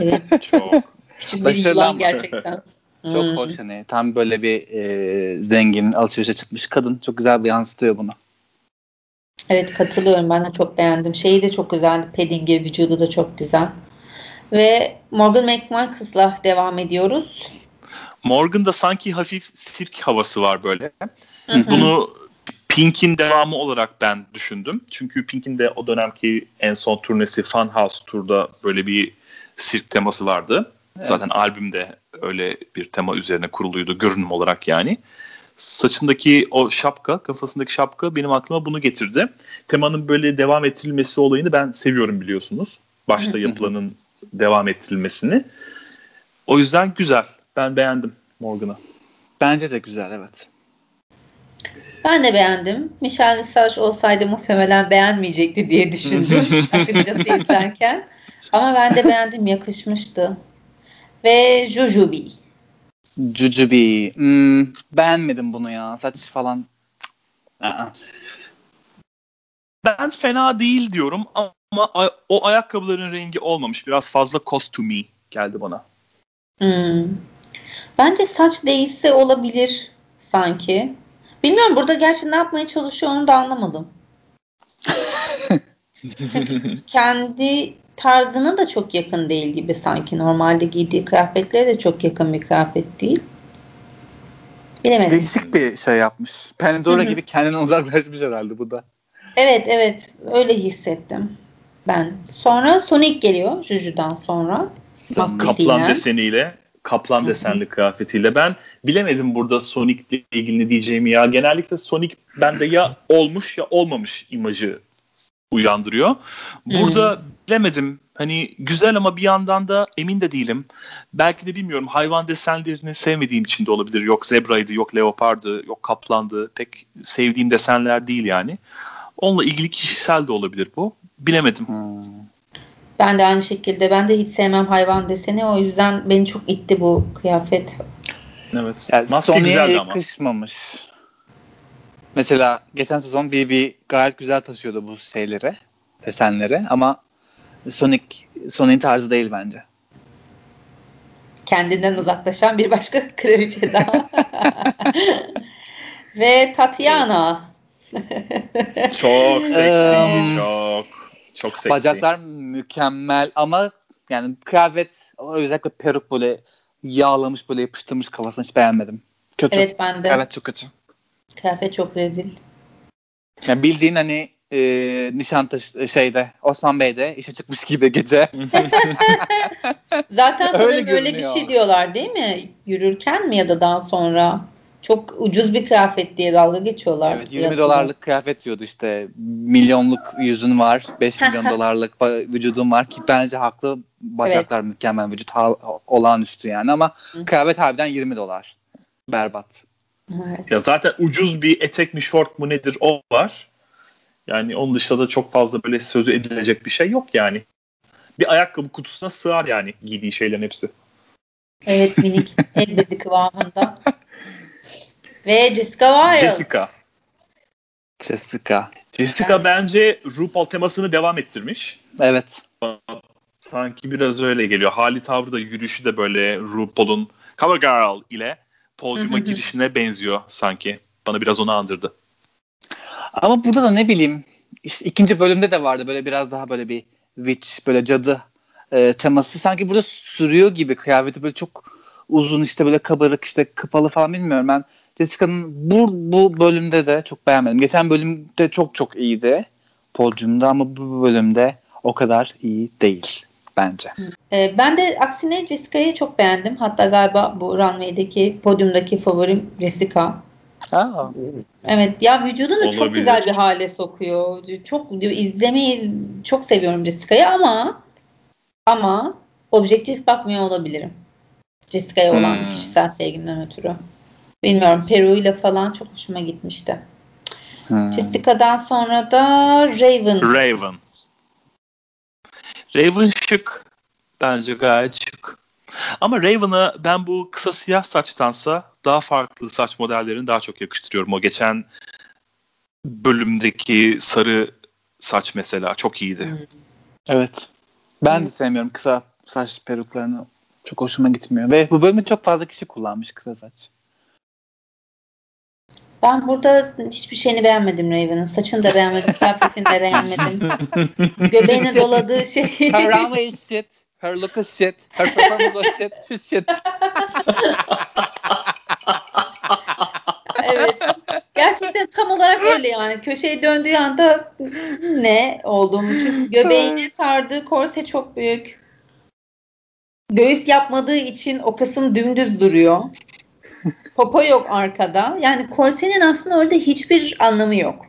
Evet, Çok. küçük bir yılan gerçekten. Çok Hmm. hoş hani. Tam böyle bir e, zengin alışverişe çıkmış kadın. Çok güzel bir yansıtıyor bunu. Evet katılıyorum. Ben de çok beğendim. Şeyi de çok güzel. Padding'i, vücudu da çok güzel. Ve Morgan McMichaels'la devam ediyoruz. Morgan'da sanki hafif sirk havası var böyle. Hı hı. Bunu Pink'in devamı olarak ben düşündüm. Çünkü Pink'in de o dönemki en son turnesi Funhouse Tour'da böyle bir sirk teması vardı. Zaten albümde öyle bir tema üzerine kuruluydu görünüm olarak yani. Saçındaki o şapka, kafasındaki şapka benim aklıma bunu getirdi. Temanın böyle devam ettirilmesi olayını ben seviyorum biliyorsunuz. Başta yapılanın devam ettirilmesini. O yüzden güzel. Ben beğendim Morgan'ı. Bence de güzel evet. Ben de beğendim. Michel Visage olsaydı muhtemelen beğenmeyecekti diye düşündüm açıkçası izlerken. Ama ben de beğendim. Yakışmıştı. Ve Jujubi. Jujubi. Hmm, beğenmedim bunu ya. Saç falan. Aa. Ben fena değil diyorum ama o ayakkabıların rengi olmamış. Biraz fazla kostümi geldi bana. Hmm. Bence saç değişse olabilir sanki. Bilmiyorum burada gerçi ne yapmaya çalışıyor onu da anlamadım. Kendi tarzına da çok yakın değil gibi sanki. Normalde giydiği kıyafetlere de çok yakın bir kıyafet değil. Bilemedim. Değişik bir şey yapmış. Pandora gibi kendinden uzaklaşmış herhalde bu da. Evet evet öyle hissettim ben. Sonra Sonic geliyor Juju'dan sonra. Kaplan deseniyle, kaplan desenli kıyafetiyle. Ben bilemedim burada Sonic'le ilgili diyeceğimi ya. Genellikle Sonic bende ya olmuş ya olmamış imajı uyandırıyor. Burada bilemedim. Hani güzel ama bir yandan da emin de değilim. Belki de bilmiyorum hayvan desenlerini sevmediğim için de olabilir. Yok zebraydı, yok leopardı, yok kaplandı. Pek sevdiğim desenler değil yani. Onunla ilgili kişisel de olabilir bu. Bilemedim. Hmm. Ben de aynı şekilde. Ben de hiç sevmem hayvan deseni. O yüzden beni çok itti bu kıyafet. Evet. Yani Maske güzeldi ama. yakışmamış. Mesela geçen sezon BB gayet güzel taşıyordu bu şeyleri, desenleri ama Sonic Sonic'in tarzı değil bence. Kendinden uzaklaşan bir başka kraliçe daha. Ve Tatiana. Çok seksi, Eee, çok. Çok seksi. Bacaklar mükemmel ama yani kıyafet özellikle peruk böyle yağlamış böyle yapıştırmış kafasını hiç beğenmedim. Kötü. Evet ben de. Evet çok kötü. Kıyafet çok rezil. Yani bildiğin hani e, Nişantaşı şeyde Osman Bey'de işe çıkmış gibi gece. Zaten Öyle sanırım öyle, bir görünüyor. şey diyorlar değil mi? Yürürken mi ya da daha sonra? Çok ucuz bir kıyafet diye dalga geçiyorlar. Evet 20 fiyatına. dolarlık kıyafet diyordu işte. Milyonluk yüzün var. 5 milyon dolarlık vücudun var ki bence haklı. Bacaklar mükemmel. Vücut ha- olağanüstü yani ama Hı. kıyafet harbiden 20 dolar. Berbat. Evet. Ya zaten ucuz bir etek mi şort mu nedir o var. Yani onun dışında da çok fazla böyle sözü edilecek bir şey yok yani. Bir ayakkabı kutusuna sığar yani giydiği şeylerin hepsi. Evet minik el bezi kıvamında. Ve Jessica Wilde. Jessica. Jessica. Jessica bence RuPaul temasını devam ettirmiş. Evet. Sanki biraz öyle geliyor. Hali tavrı da yürüyüşü de böyle RuPaul'un Cover Girl ile podyuma girişine benziyor sanki. Bana biraz onu andırdı. Ama burada da ne bileyim işte ikinci bölümde de vardı böyle biraz daha böyle bir witch böyle cadı e, teması. Sanki burada sürüyor gibi kıyafeti böyle çok uzun işte böyle kabarık işte kapalı falan bilmiyorum. Ben Jessica'nın bu, bu bölümde de çok beğenmedim. Geçen bölümde çok çok iyiydi podyumda ama bu bölümde o kadar iyi değil bence. Ee, ben de aksine Jessica'yı çok beğendim. Hatta galiba bu runway'deki podyumdaki favorim Jessica. Aa, Evet ya vücudunu çok Olabilir. güzel bir hale sokuyor. Çok izlemeyi çok seviyorum Jessica'yı ama ama objektif bakmıyor olabilirim. Jessica'ya olan Hmm. kişisel sevgimden ötürü. Bilmiyorum Peru ile falan çok hoşuma gitmişti. hmm. Jessica'dan sonra da Raven. Raven. Raven şık. Bence gayet şık. Ama Raven'a ben bu kısa siyah saçtansa daha farklı saç modellerini daha çok yakıştırıyorum. O geçen bölümdeki sarı saç mesela çok iyiydi. Evet. Ben de sevmiyorum kısa saç peruklarını. Çok hoşuma gitmiyor. Ve bu bölümü çok fazla kişi kullanmış kısa saç. Ben burada hiçbir şeyini beğenmedim Raven'ın. Saçını da beğenmedim. Kıyafetini de beğenmedim. Göbeğine doladığı şey. İs shit. Her look is shit. Her performance was shit. Shit shit. evet. Gerçekten tam olarak öyle yani. Köşeyi döndüğü anda ne olduğumu. Çünkü göbeğine sardığı korse çok büyük. Göğüs yapmadığı için o kısım dümdüz duruyor. Popo yok arkada. Yani korsenin aslında orada hiçbir anlamı yok.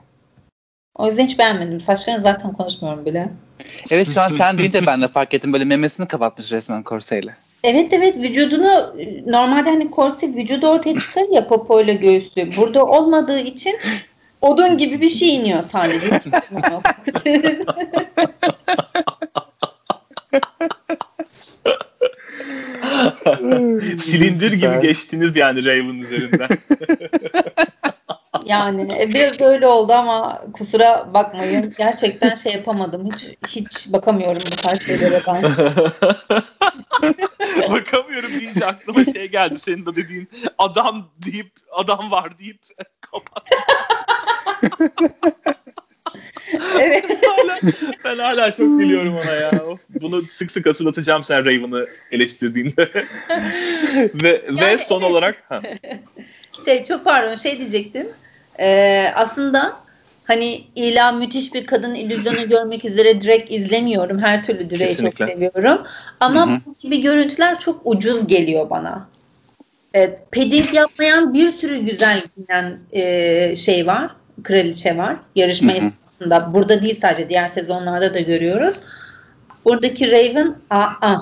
O yüzden hiç beğenmedim. Saçlarını zaten konuşmuyorum bile. Evet şu an sen deyince ben de fark ettim. Böyle memesini kapatmış resmen korseyle. Evet evet vücudunu normalde hani korse vücudu ortaya çıkar ya popoyla göğsü. Burada olmadığı için odun gibi bir şey iniyor sadece. Hiç. Silindir gibi geçtiniz yani Raven üzerinden. yani e, biraz öyle oldu ama kusura bakmayın. Gerçekten şey yapamadım. Hiç hiç bakamıyorum bu tarz şeylere ben. Bakamıyorum deyince aklıma şey geldi. Senin de dediğin adam deyip adam var deyip kapat. evet. hala, ben hala çok gülüyorum ona ya. Of, Bunu sık sık hatırlatacağım sen Raven'ı eleştirdiğinde. ve ve Yani son evet. olarak ha, Şey çok pardon şey diyecektim. Ee, aslında hani illa müthiş bir kadın illüzyonu görmek üzere direkt izlemiyorum. Her türlü Drake'i çok seviyorum. Ama Hı hı. bu gibi görüntüler çok ucuz geliyor bana. Evet, padding yapmayan bir sürü güzel giyinen e, şey var. Kraliçe var. Yarışma Hı hı. esnasında. Burada değil sadece diğer sezonlarda da görüyoruz. Buradaki Raven aa,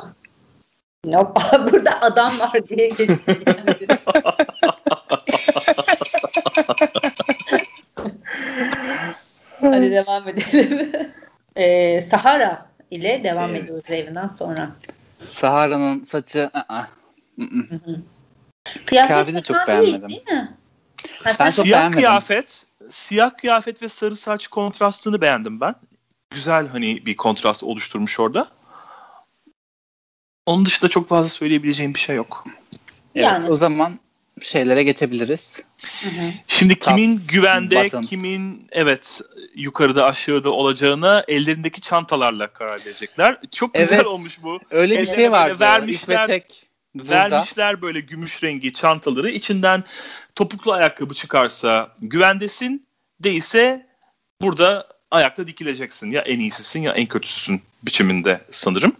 Nope. Burada adam var diye geçti. Yani. Hadi devam edelim. Ee, Sahara ile devam Evet. ediyoruz Raven'dan sonra. Sahara'nın saçı ı-ı. Kıyafetini çok beğenmedim. Değil mi? Ben çok siyah beğenmedim. kıyafet, siyah kıyafet ve sarı saç kontrastını beğendim ben. Güzel hani bir kontrast oluşturmuş orada. Onun dışında çok fazla söyleyebileceğim bir şey yok. Evet Yani. o zaman şeylere geçebiliriz. Hı hı. Şimdi Top, kimin güvende, bottoms. kimin evet yukarıda aşağıda olacağına ellerindeki çantalarla karar verecekler. Çok güzel Evet. olmuş bu. Öyle bir Ellerine şey vardı. vermişler- burada. Vermişler böyle gümüş rengi çantaları. İçinden topuklu ayakkabı çıkarsa güvendesin. Değilse burada ayakta dikileceksin. Ya en iyisisin ya en kötüsüsün biçiminde sanırım.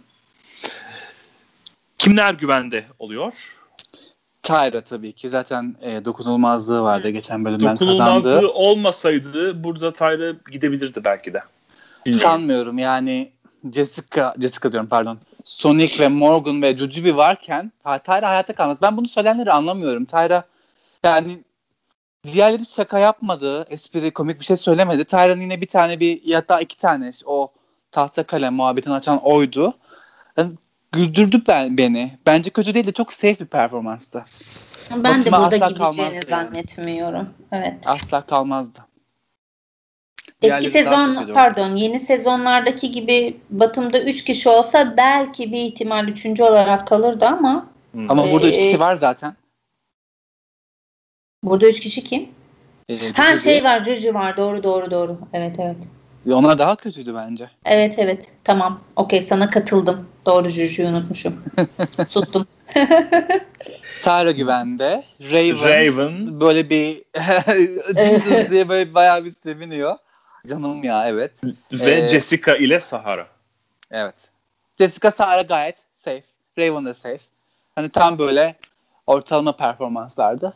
Kimler güvende oluyor? Tyra tabii ki. Zaten e, dokunulmazlığı vardı geçen bölümden Dokunulmazlığı kazandı. olmasaydı burada Tyra gidebilirdi belki de. Bilmiyorum. Sanmıyorum yani Jessica, Jessica diyorum pardon. Sonic ve Morgan ve Jujubee varken Tyra hayatta kalmaz. Ben bunu söyleyenleri anlamıyorum. Tyra yani diğerleri şaka yapmadı. Espri komik bir şey söylemedi. Tyra'nın yine bir tane bir ya da iki tane o tahta kalem muhabbetini açan oydu. Yani güldürdü ben, beni. Bence kötü değil de çok safe bir performanstı. Ben de Fatıma burada gideceğini kalmazdı yani. zannetmiyorum. Evet. Asla kalmazdı. Eski sezon pardon yeni sezonlardaki gibi Batım'da 3 kişi olsa belki bir ihtimal 3. olarak kalırdı ama Hmm. Ama burada üç Ee, kişi var zaten. burada 3 kişi kim? Ee, Ha şey var Juju var doğru doğru doğru. Evet evet. Onlar daha kötüydü bence. Evet evet tamam okey sana katıldım. Doğru Juju'yu unutmuşum. Sustum. Tyra güvende. Raven, Raven. böyle bir Jesus diye böyle bayağı bir seviniyor. Canım ya evet. ve Ee, Jessica ile Sahara. Evet. Jessica Sara gayet safe. Raven de safe. Hani tam böyle ortalama performanslardı.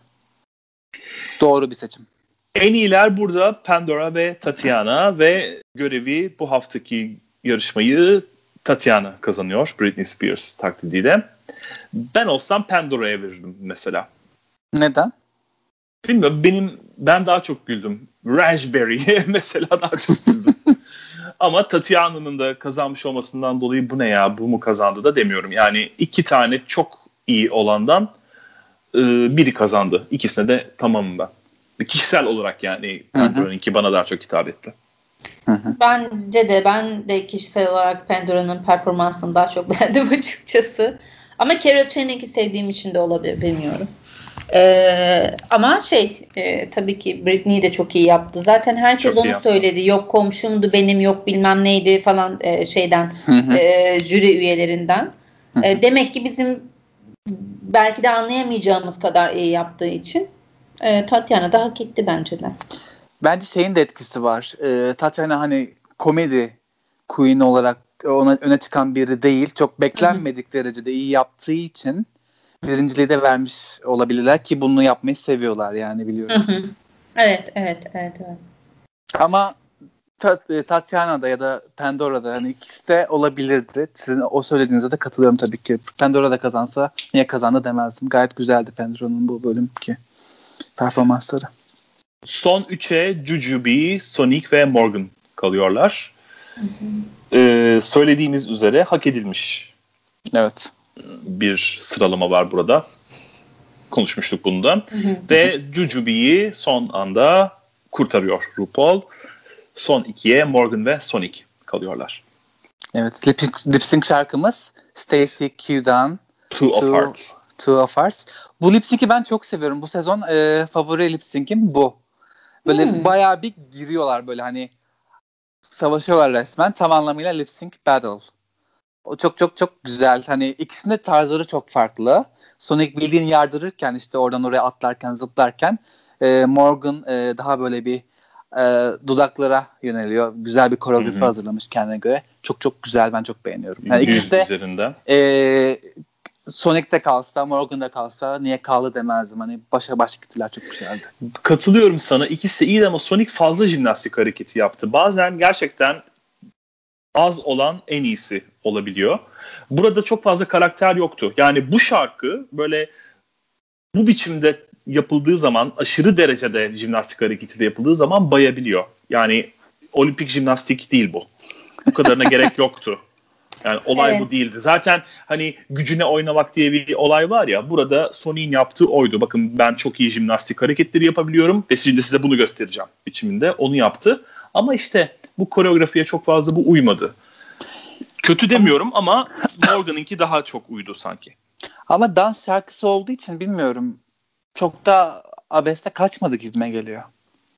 Doğru bir seçim. En iyiler burada Pandora ve Tatiana ve görevi bu haftaki yarışmayı Tatiana kazanıyor Britney Spears taklidiyle. Ben olsam Pandora'ya verirdim mesela. Neden? Bilmiyorum benim ben daha çok güldüm. Raspberry mesela daha çok güldüm. Ama Tatiana'nın da kazanmış olmasından dolayı bu ne ya bu mu kazandı da demiyorum. Yani iki tane çok iyi olandan e, biri kazandı. İkisine de tamamım ben. Kişisel olarak yani Pandora'nınki bana daha çok hitap etti. Bence de ben de kişisel olarak Pandora'nın performansını daha çok beğendim açıkçası. Ama Carol Channings'i sevdiğim için de olabilir bilmiyorum. Ee, ama şey e, tabii ki Britney de çok iyi yaptı. Zaten herkes çok onu söyledi. Yok komşumdu benim yok bilmem neydi falan e, şeyden E, jüri üyelerinden. E, demek ki bizim belki de anlayamayacağımız kadar iyi yaptığı için e, Tatiana da hak etti bence de. Bence şeyin de etkisi var. E, Tatiana hani komedi queen olarak ona öne çıkan biri değil. Çok beklenmedik Hı-hı. derecede iyi yaptığı için birinciliği de vermiş olabilirler ki bunu yapmayı seviyorlar yani biliyoruz. Evet, evet, evet, evet. Ama e, Tatiana'da ya da Pandora'da hani ikisi de olabilirdi. Sizin o söylediğinize de katılıyorum tabii ki. Pandora da kazansa niye kazandı demezdim. Gayet güzeldi Pandora'nın bu bölüm ki performansları. Son 3'e Jujubee, Sonic ve Morgan kalıyorlar. Ee, söylediğimiz üzere hak edilmiş. Evet bir sıralama var burada. Konuşmuştuk bundan. Ve Jujubee'yi son anda kurtarıyor RuPaul. Son ikiye Morgan ve Sonic kalıyorlar. Evet. Lip, lip sync şarkımız Stacy Q'dan Two of Hearts. Two of Hearts. Bu lip sync'i ben çok seviyorum. Bu sezon e, favori lip sync'im bu. Böyle hmm. bayağı bir giriyorlar böyle hani savaşıyorlar resmen. Tam anlamıyla lip sync battle. O çok çok çok güzel. Hani ikisinin de tarzları çok farklı. Sonic bildiğin yardırırken işte oradan oraya atlarken zıplarken e, Morgan e, daha böyle bir e, dudaklara yöneliyor. Güzel bir koreografi hazırlamış kendine göre. Çok çok güzel. Ben çok beğeniyorum. Yani ikisi de üzerinden. E, Sonic'te kalsa, Morgan'da kalsa niye kaldı demezdim. Hani başa baş gittiler çok güzeldi. Katılıyorum sana. İkisi de iyiydi ama Sonic fazla jimnastik hareketi yaptı. Bazen gerçekten az olan en iyisi olabiliyor. Burada çok fazla karakter yoktu. Yani bu şarkı böyle bu biçimde yapıldığı zaman aşırı derecede jimnastik hareketiyle yapıldığı zaman bayabiliyor. Yani olimpik jimnastik değil bu. Bu kadarına gerek yoktu. Yani olay evet. bu değildi. Zaten hani gücüne oynamak diye bir olay var ya burada Sony'in yaptığı oydu. Bakın ben çok iyi jimnastik hareketleri yapabiliyorum ve şimdi size bunu göstereceğim biçiminde. Onu yaptı. Ama işte bu koreografiye çok fazla bu uymadı. Kötü demiyorum ama Morgan'ınki daha çok uydu sanki. Ama dans şarkısı olduğu için bilmiyorum. Çok da abeste kaçmadı gibime geliyor.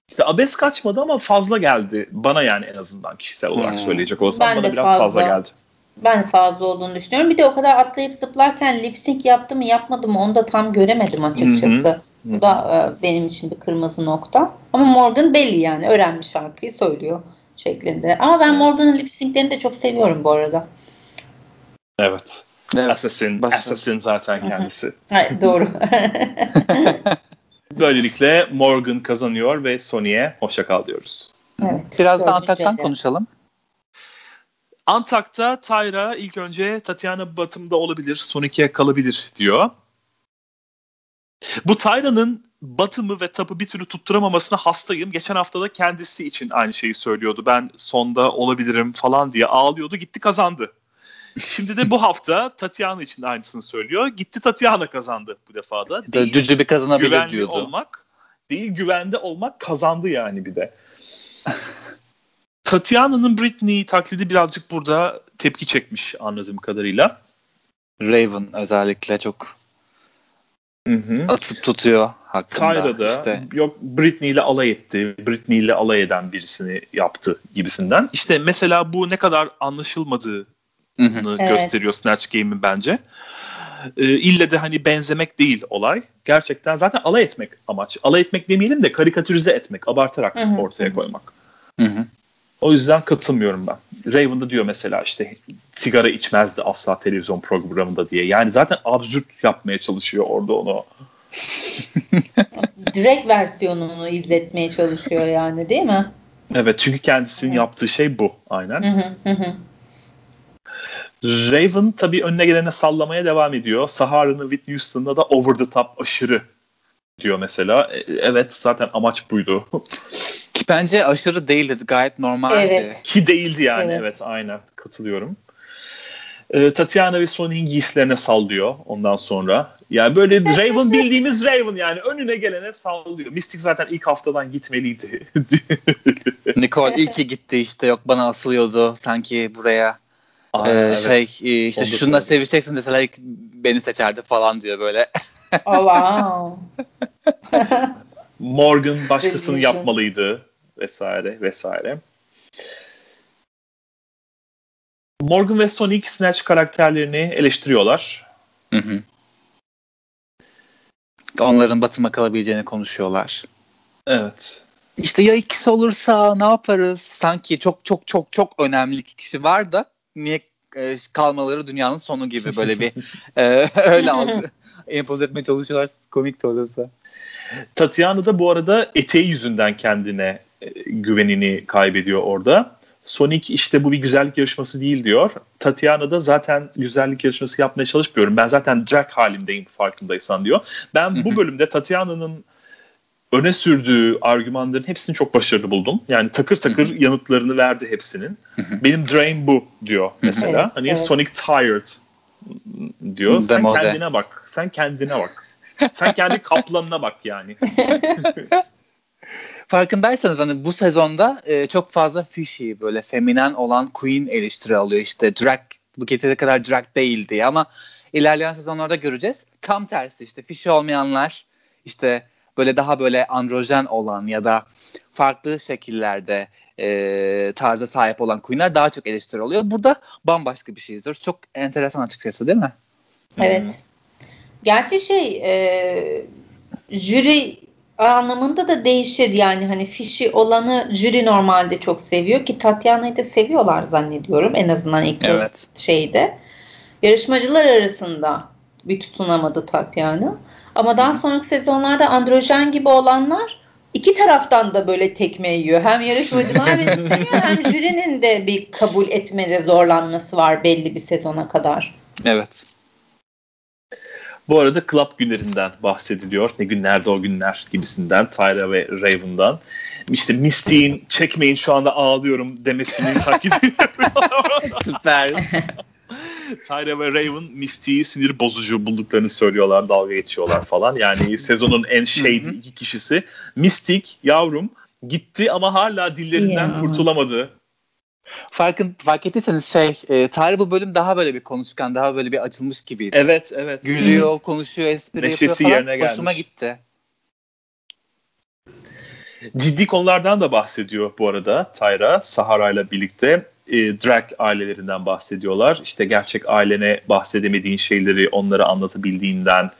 İşte abes kaçmadı ama fazla geldi. Bana yani en azından kişisel olarak hmm. söyleyecek olsam ben bana biraz fazla. fazla geldi. Ben fazla olduğunu düşünüyorum. Bir de o kadar atlayıp zıplarken lip sync yaptı mı yapmadı mı onu da tam göremedim açıkçası. Hı-hı. Bu da e, benim için bir kırmızı nokta. Ama Morgan belli yani öğrenmiş şarkıyı söylüyor şeklinde. Ama ben evet. Morgan'ın lip sync'lerini de çok seviyorum bu arada. Evet. evet. Assassin, Başka. Assassin zaten kendisi. Hayır, doğru. Böylelikle Morgan kazanıyor ve Sony'e hoşça kal diyoruz. Evet, Biraz da Antak'tan konuşalım. Antak'ta Tyra ilk önce Tatiana Batım'da olabilir, son ikiye kalabilir diyor. Bu Tyra'nın Batım'ı ve Tap'ı bir türlü tutturamamasına hastayım. Geçen hafta da kendisi için aynı şeyi söylüyordu. Ben sonda olabilirim falan diye ağlıyordu. Gitti kazandı. Şimdi de bu hafta Tatiana için aynısını söylüyor. Gitti Tatiana kazandı bu defa da. Değil, Cücü bir kazanabilir güvenli diyordu. olmak değil güvende olmak kazandı yani bir de. Tatiana'nın Britney taklidi birazcık burada tepki çekmiş anladığım kadarıyla. Raven özellikle çok hı hı. atıp tutuyor hakkında. Tyra'da işte. yok Britney ile alay etti. Britney ile alay eden birisini yaptı gibisinden. İşte mesela bu ne kadar anlaşılmadığını hı hı. gösteriyor evet. Snatch Game'in bence. Ee, ille de hani benzemek değil olay. Gerçekten zaten alay etmek amaç. Alay etmek demeyelim de karikatürize etmek, abartarak hı hı. ortaya koymak. Hı hı. O yüzden katılmıyorum ben. Raven da diyor mesela işte sigara içmezdi asla televizyon programında diye. Yani zaten absürt yapmaya çalışıyor orada onu. Direkt versiyonunu izletmeye çalışıyor yani değil mi? Evet çünkü kendisinin yaptığı şey bu aynen. Raven tabii önüne gelene sallamaya devam ediyor. Sahara'nın Whitney Houston'da da over the top aşırı diyor mesela. E, evet zaten amaç buydu. Bence aşırı değildi. Gayet normaldi. Evet. Ki değildi yani. Evet. Evet, aynen katılıyorum. Ee, Tatiana ve Sony'in giysilerine sallıyor ondan sonra. Yani böyle Raven bildiğimiz Raven yani önüne gelene sallıyor. Mystic zaten ilk haftadan gitmeliydi. Nicole iyi ki gitti işte yok bana asılıyordu sanki buraya Aynen, Ee, evet. şey e, işte da şununla sevişeceksin deseler ilk beni seçerdi falan diyor böyle. Oh, wow. Morgan başkasını yapmalıydı vesaire vesaire. Morgan ve Sonic Snatch karakterlerini eleştiriyorlar. Hı hı. Onların batıma kalabileceğini konuşuyorlar. Evet. İşte ya ikisi olursa ne yaparız? Sanki çok çok çok çok önemli iki kişi var da niye e, kalmaları dünyanın sonu gibi böyle bir e, öyle algı empoze etmeye çalışıyorlar. Komik de orası. Tatiana da bu arada eteği yüzünden kendine güvenini kaybediyor orada. Sonic işte bu bir güzellik yarışması değil diyor. Tatiana da zaten güzellik yarışması yapmaya çalışmıyorum. Ben zaten drag halimdeyim farkındaysan diyor. Ben bu bölümde Tatiana'nın öne sürdüğü argümanların hepsini çok başarılı buldum. Yani takır takır yanıtlarını verdi hepsinin. Benim drain bu diyor mesela. Evet, hani evet. Sonic tired diyor. Sen Demode. kendine bak. Sen kendine bak. Sen kendi kaplanına bak yani. Farkındaysanız hani bu sezonda e, çok fazla fishy böyle feminen olan queen eleştiri alıyor. İşte drag bu getiri kadar drag değildi ama ilerleyen sezonlarda göreceğiz. Tam tersi işte fishy olmayanlar işte böyle daha böyle androjen olan ya da farklı şekillerde e, tarza sahip olan queenler daha çok eleştiri oluyor. Burada bambaşka bir şeydir. Çok enteresan açıkçası değil mi? Evet. Gerçi şey e, jüri anlamında da değişir yani hani fişi olanı jüri normalde çok seviyor ki Tatiana'yı da seviyorlar zannediyorum en azından ilk Evet. şeyde. Yarışmacılar arasında bir tutunamadı Tatiana. Ama daha sonraki sezonlarda androjen gibi olanlar iki taraftan da böyle tekme yiyor. Hem yarışmacılar benimsemiyor hem jürinin de bir kabul etmede zorlanması var belli bir sezona kadar. Evet. Bu arada club günlerinden bahsediliyor. Ne günlerde o günler gibisinden. Tyra ve Raven'dan. İşte Misty'in çekmeyin şu anda ağlıyorum demesinin taklidini Süper. Tyra ve Raven Misty'yi sinir bozucu bulduklarını söylüyorlar. Dalga geçiyorlar falan. Yani sezonun en shady iki kişisi. Mystic yavrum gitti ama hala dillerinden Ya. kurtulamadı. Farkın, fark ettiyseniz şey, e, Tarih bu bölüm daha böyle bir konuşkan, daha böyle bir açılmış gibiydi. Evet evet. Gülüyor, konuşuyor, espri Neşesi yapıyor falan. yerine Hoşuma gelmiş. gitti. Ciddi konulardan da bahsediyor bu arada Tyra Sahara ile birlikte. E, drag ailelerinden bahsediyorlar. İşte gerçek ailene bahsedemediğin şeyleri onlara anlatabildiğinden.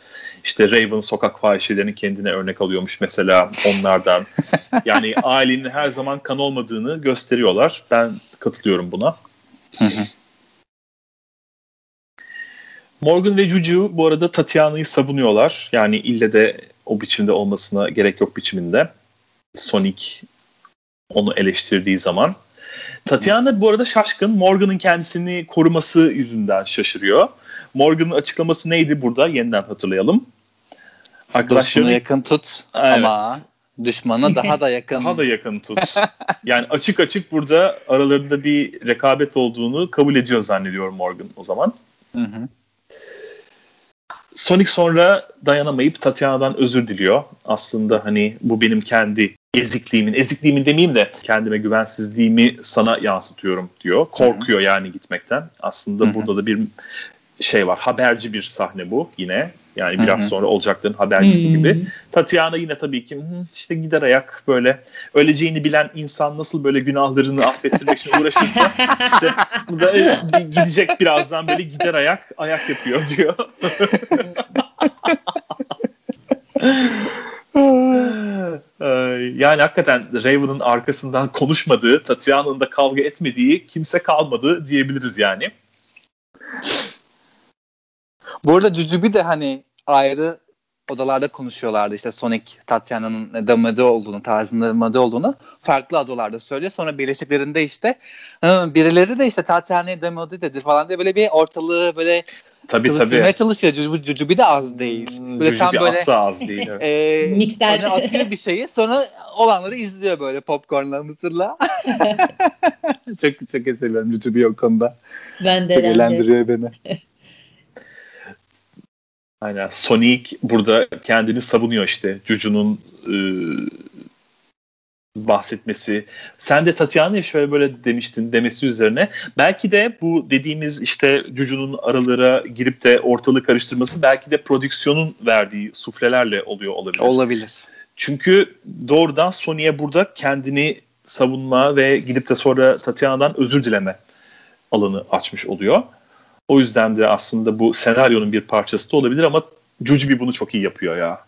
İşte Raven sokak fahişelerini kendine örnek alıyormuş mesela onlardan. yani ailenin her zaman kan olmadığını gösteriyorlar. Ben katılıyorum buna. Hı hı. Morgan ve Juju bu arada Tatiana'yı savunuyorlar. Yani ille de o biçimde olmasına gerek yok biçiminde. Sonic onu eleştirdiği zaman. Tatiana bu arada şaşkın. Morgan'ın kendisini koruması yüzünden şaşırıyor. Morgan'ın açıklaması neydi burada? Yeniden hatırlayalım. Dostunu Arkadaşlarını yakın tut Evet. ama düşmana daha da yakın. daha da yakın tut. yani açık açık burada aralarında bir rekabet olduğunu kabul ediyor zannediyorum Morgan o zaman. Hı hı. Sonic sonra dayanamayıp Tatiana'dan özür diliyor. Aslında hani bu benim kendi ezikliğimin, ezikliğimin demeyeyim de kendime güvensizliğimi sana yansıtıyorum diyor. Korkuyor yani gitmekten. Aslında Hı hı. burada da bir şey var. Haberci bir sahne bu yine. Yani biraz Hı hı. sonra olacakların habercisi Hmm. gibi. Tatiana yine tabii ki "Hı, işte gider ayak böyle öleceğini bilen insan nasıl böyle günahlarını affettirmek için uğraşırsa işte bu da e, gidecek birazdan böyle gider ayak ayak yapıyor diyor. Yani hakikaten Raven'ın arkasından konuşmadığı, Tatiana'nın da kavga etmediği kimse kalmadı diyebiliriz yani. Bu arada Cücübi de hani ayrı odalarda konuşuyorlardı işte Sonic Tatiana'nın damade olduğunu tarzında damade olduğunu farklı adalarda söylüyor. Sonra birleşiklerinde işte birileri de işte Tatiana damade'dir falan diye böyle bir ortalığı böyle Tabii tabii. çalışıyor. Cucubi, Cucubi de az değil. Hmm, böyle tam böyle asla az değil. Evet. E, Mikser. Hani atıyor bir şeyi sonra olanları izliyor böyle popcornla mısırla. çok çok seviyorum Cucubi o konuda. Ben de. Çok eğlendiriyor beni. Aynen. Sonic burada kendini savunuyor işte. Cucu'nun e, bahsetmesi. Sen de Tatiana'ya şöyle böyle demiştin demesi üzerine. Belki de bu dediğimiz işte Cucu'nun aralara girip de ortalığı karıştırması belki de prodüksiyonun verdiği suflelerle oluyor olabilir. Olabilir. Çünkü doğrudan Sony'e burada kendini savunma ve gidip de sonra Tatiana'dan özür dileme alanı açmış oluyor. O yüzden de aslında bu senaryonun bir parçası da olabilir ama Jujubi bunu çok iyi yapıyor ya.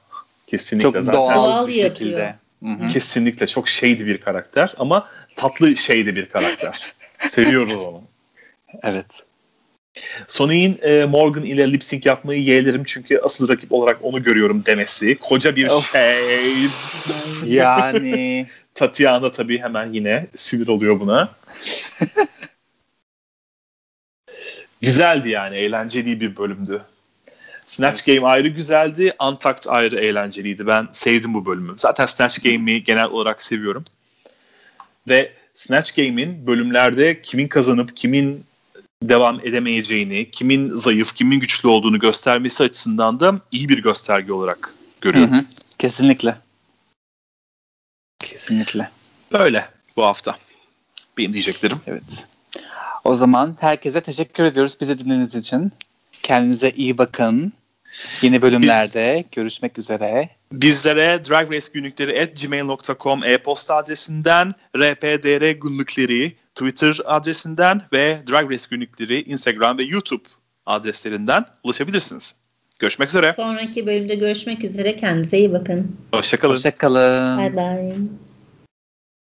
Kesinlikle çok zaten. Doğal, doğal bir şekilde. Hı-hı. Kesinlikle çok şeydi bir karakter ama tatlı şeydi bir karakter. Seviyoruz onu. Evet. Sony'in e, Morgan ile lip sync yapmayı yeğlerim çünkü asıl rakip olarak onu görüyorum demesi. Koca bir of. şey. Yani. Tatiana tabii hemen yine sinir oluyor buna. Güzeldi yani. Eğlenceli bir bölümdü. Snatch Game ayrı güzeldi. Untucked ayrı eğlenceliydi. Ben sevdim bu bölümü. Zaten Snatch Game'i genel olarak seviyorum. Ve Snatch Game'in bölümlerde kimin kazanıp kimin devam edemeyeceğini, kimin zayıf, kimin güçlü olduğunu göstermesi açısından da iyi bir gösterge olarak görüyorum. Hı hı. Kesinlikle. Kesinlikle. Böyle bu hafta. Benim diyeceklerim. Evet. O zaman herkese teşekkür ediyoruz bizi dinlediğiniz için. Kendinize iyi bakın. Yeni bölümlerde Biz, görüşmek üzere. Bizlere Drag Race günlükleri at gmail.com e-posta adresinden, rpdr günlükleri Twitter adresinden ve Drag Race günlükleri Instagram ve YouTube adreslerinden ulaşabilirsiniz. Görüşmek üzere. Sonraki bölümde görüşmek üzere. Kendinize iyi bakın. Hoşçakalın. Hoşçakalın. Bye bye.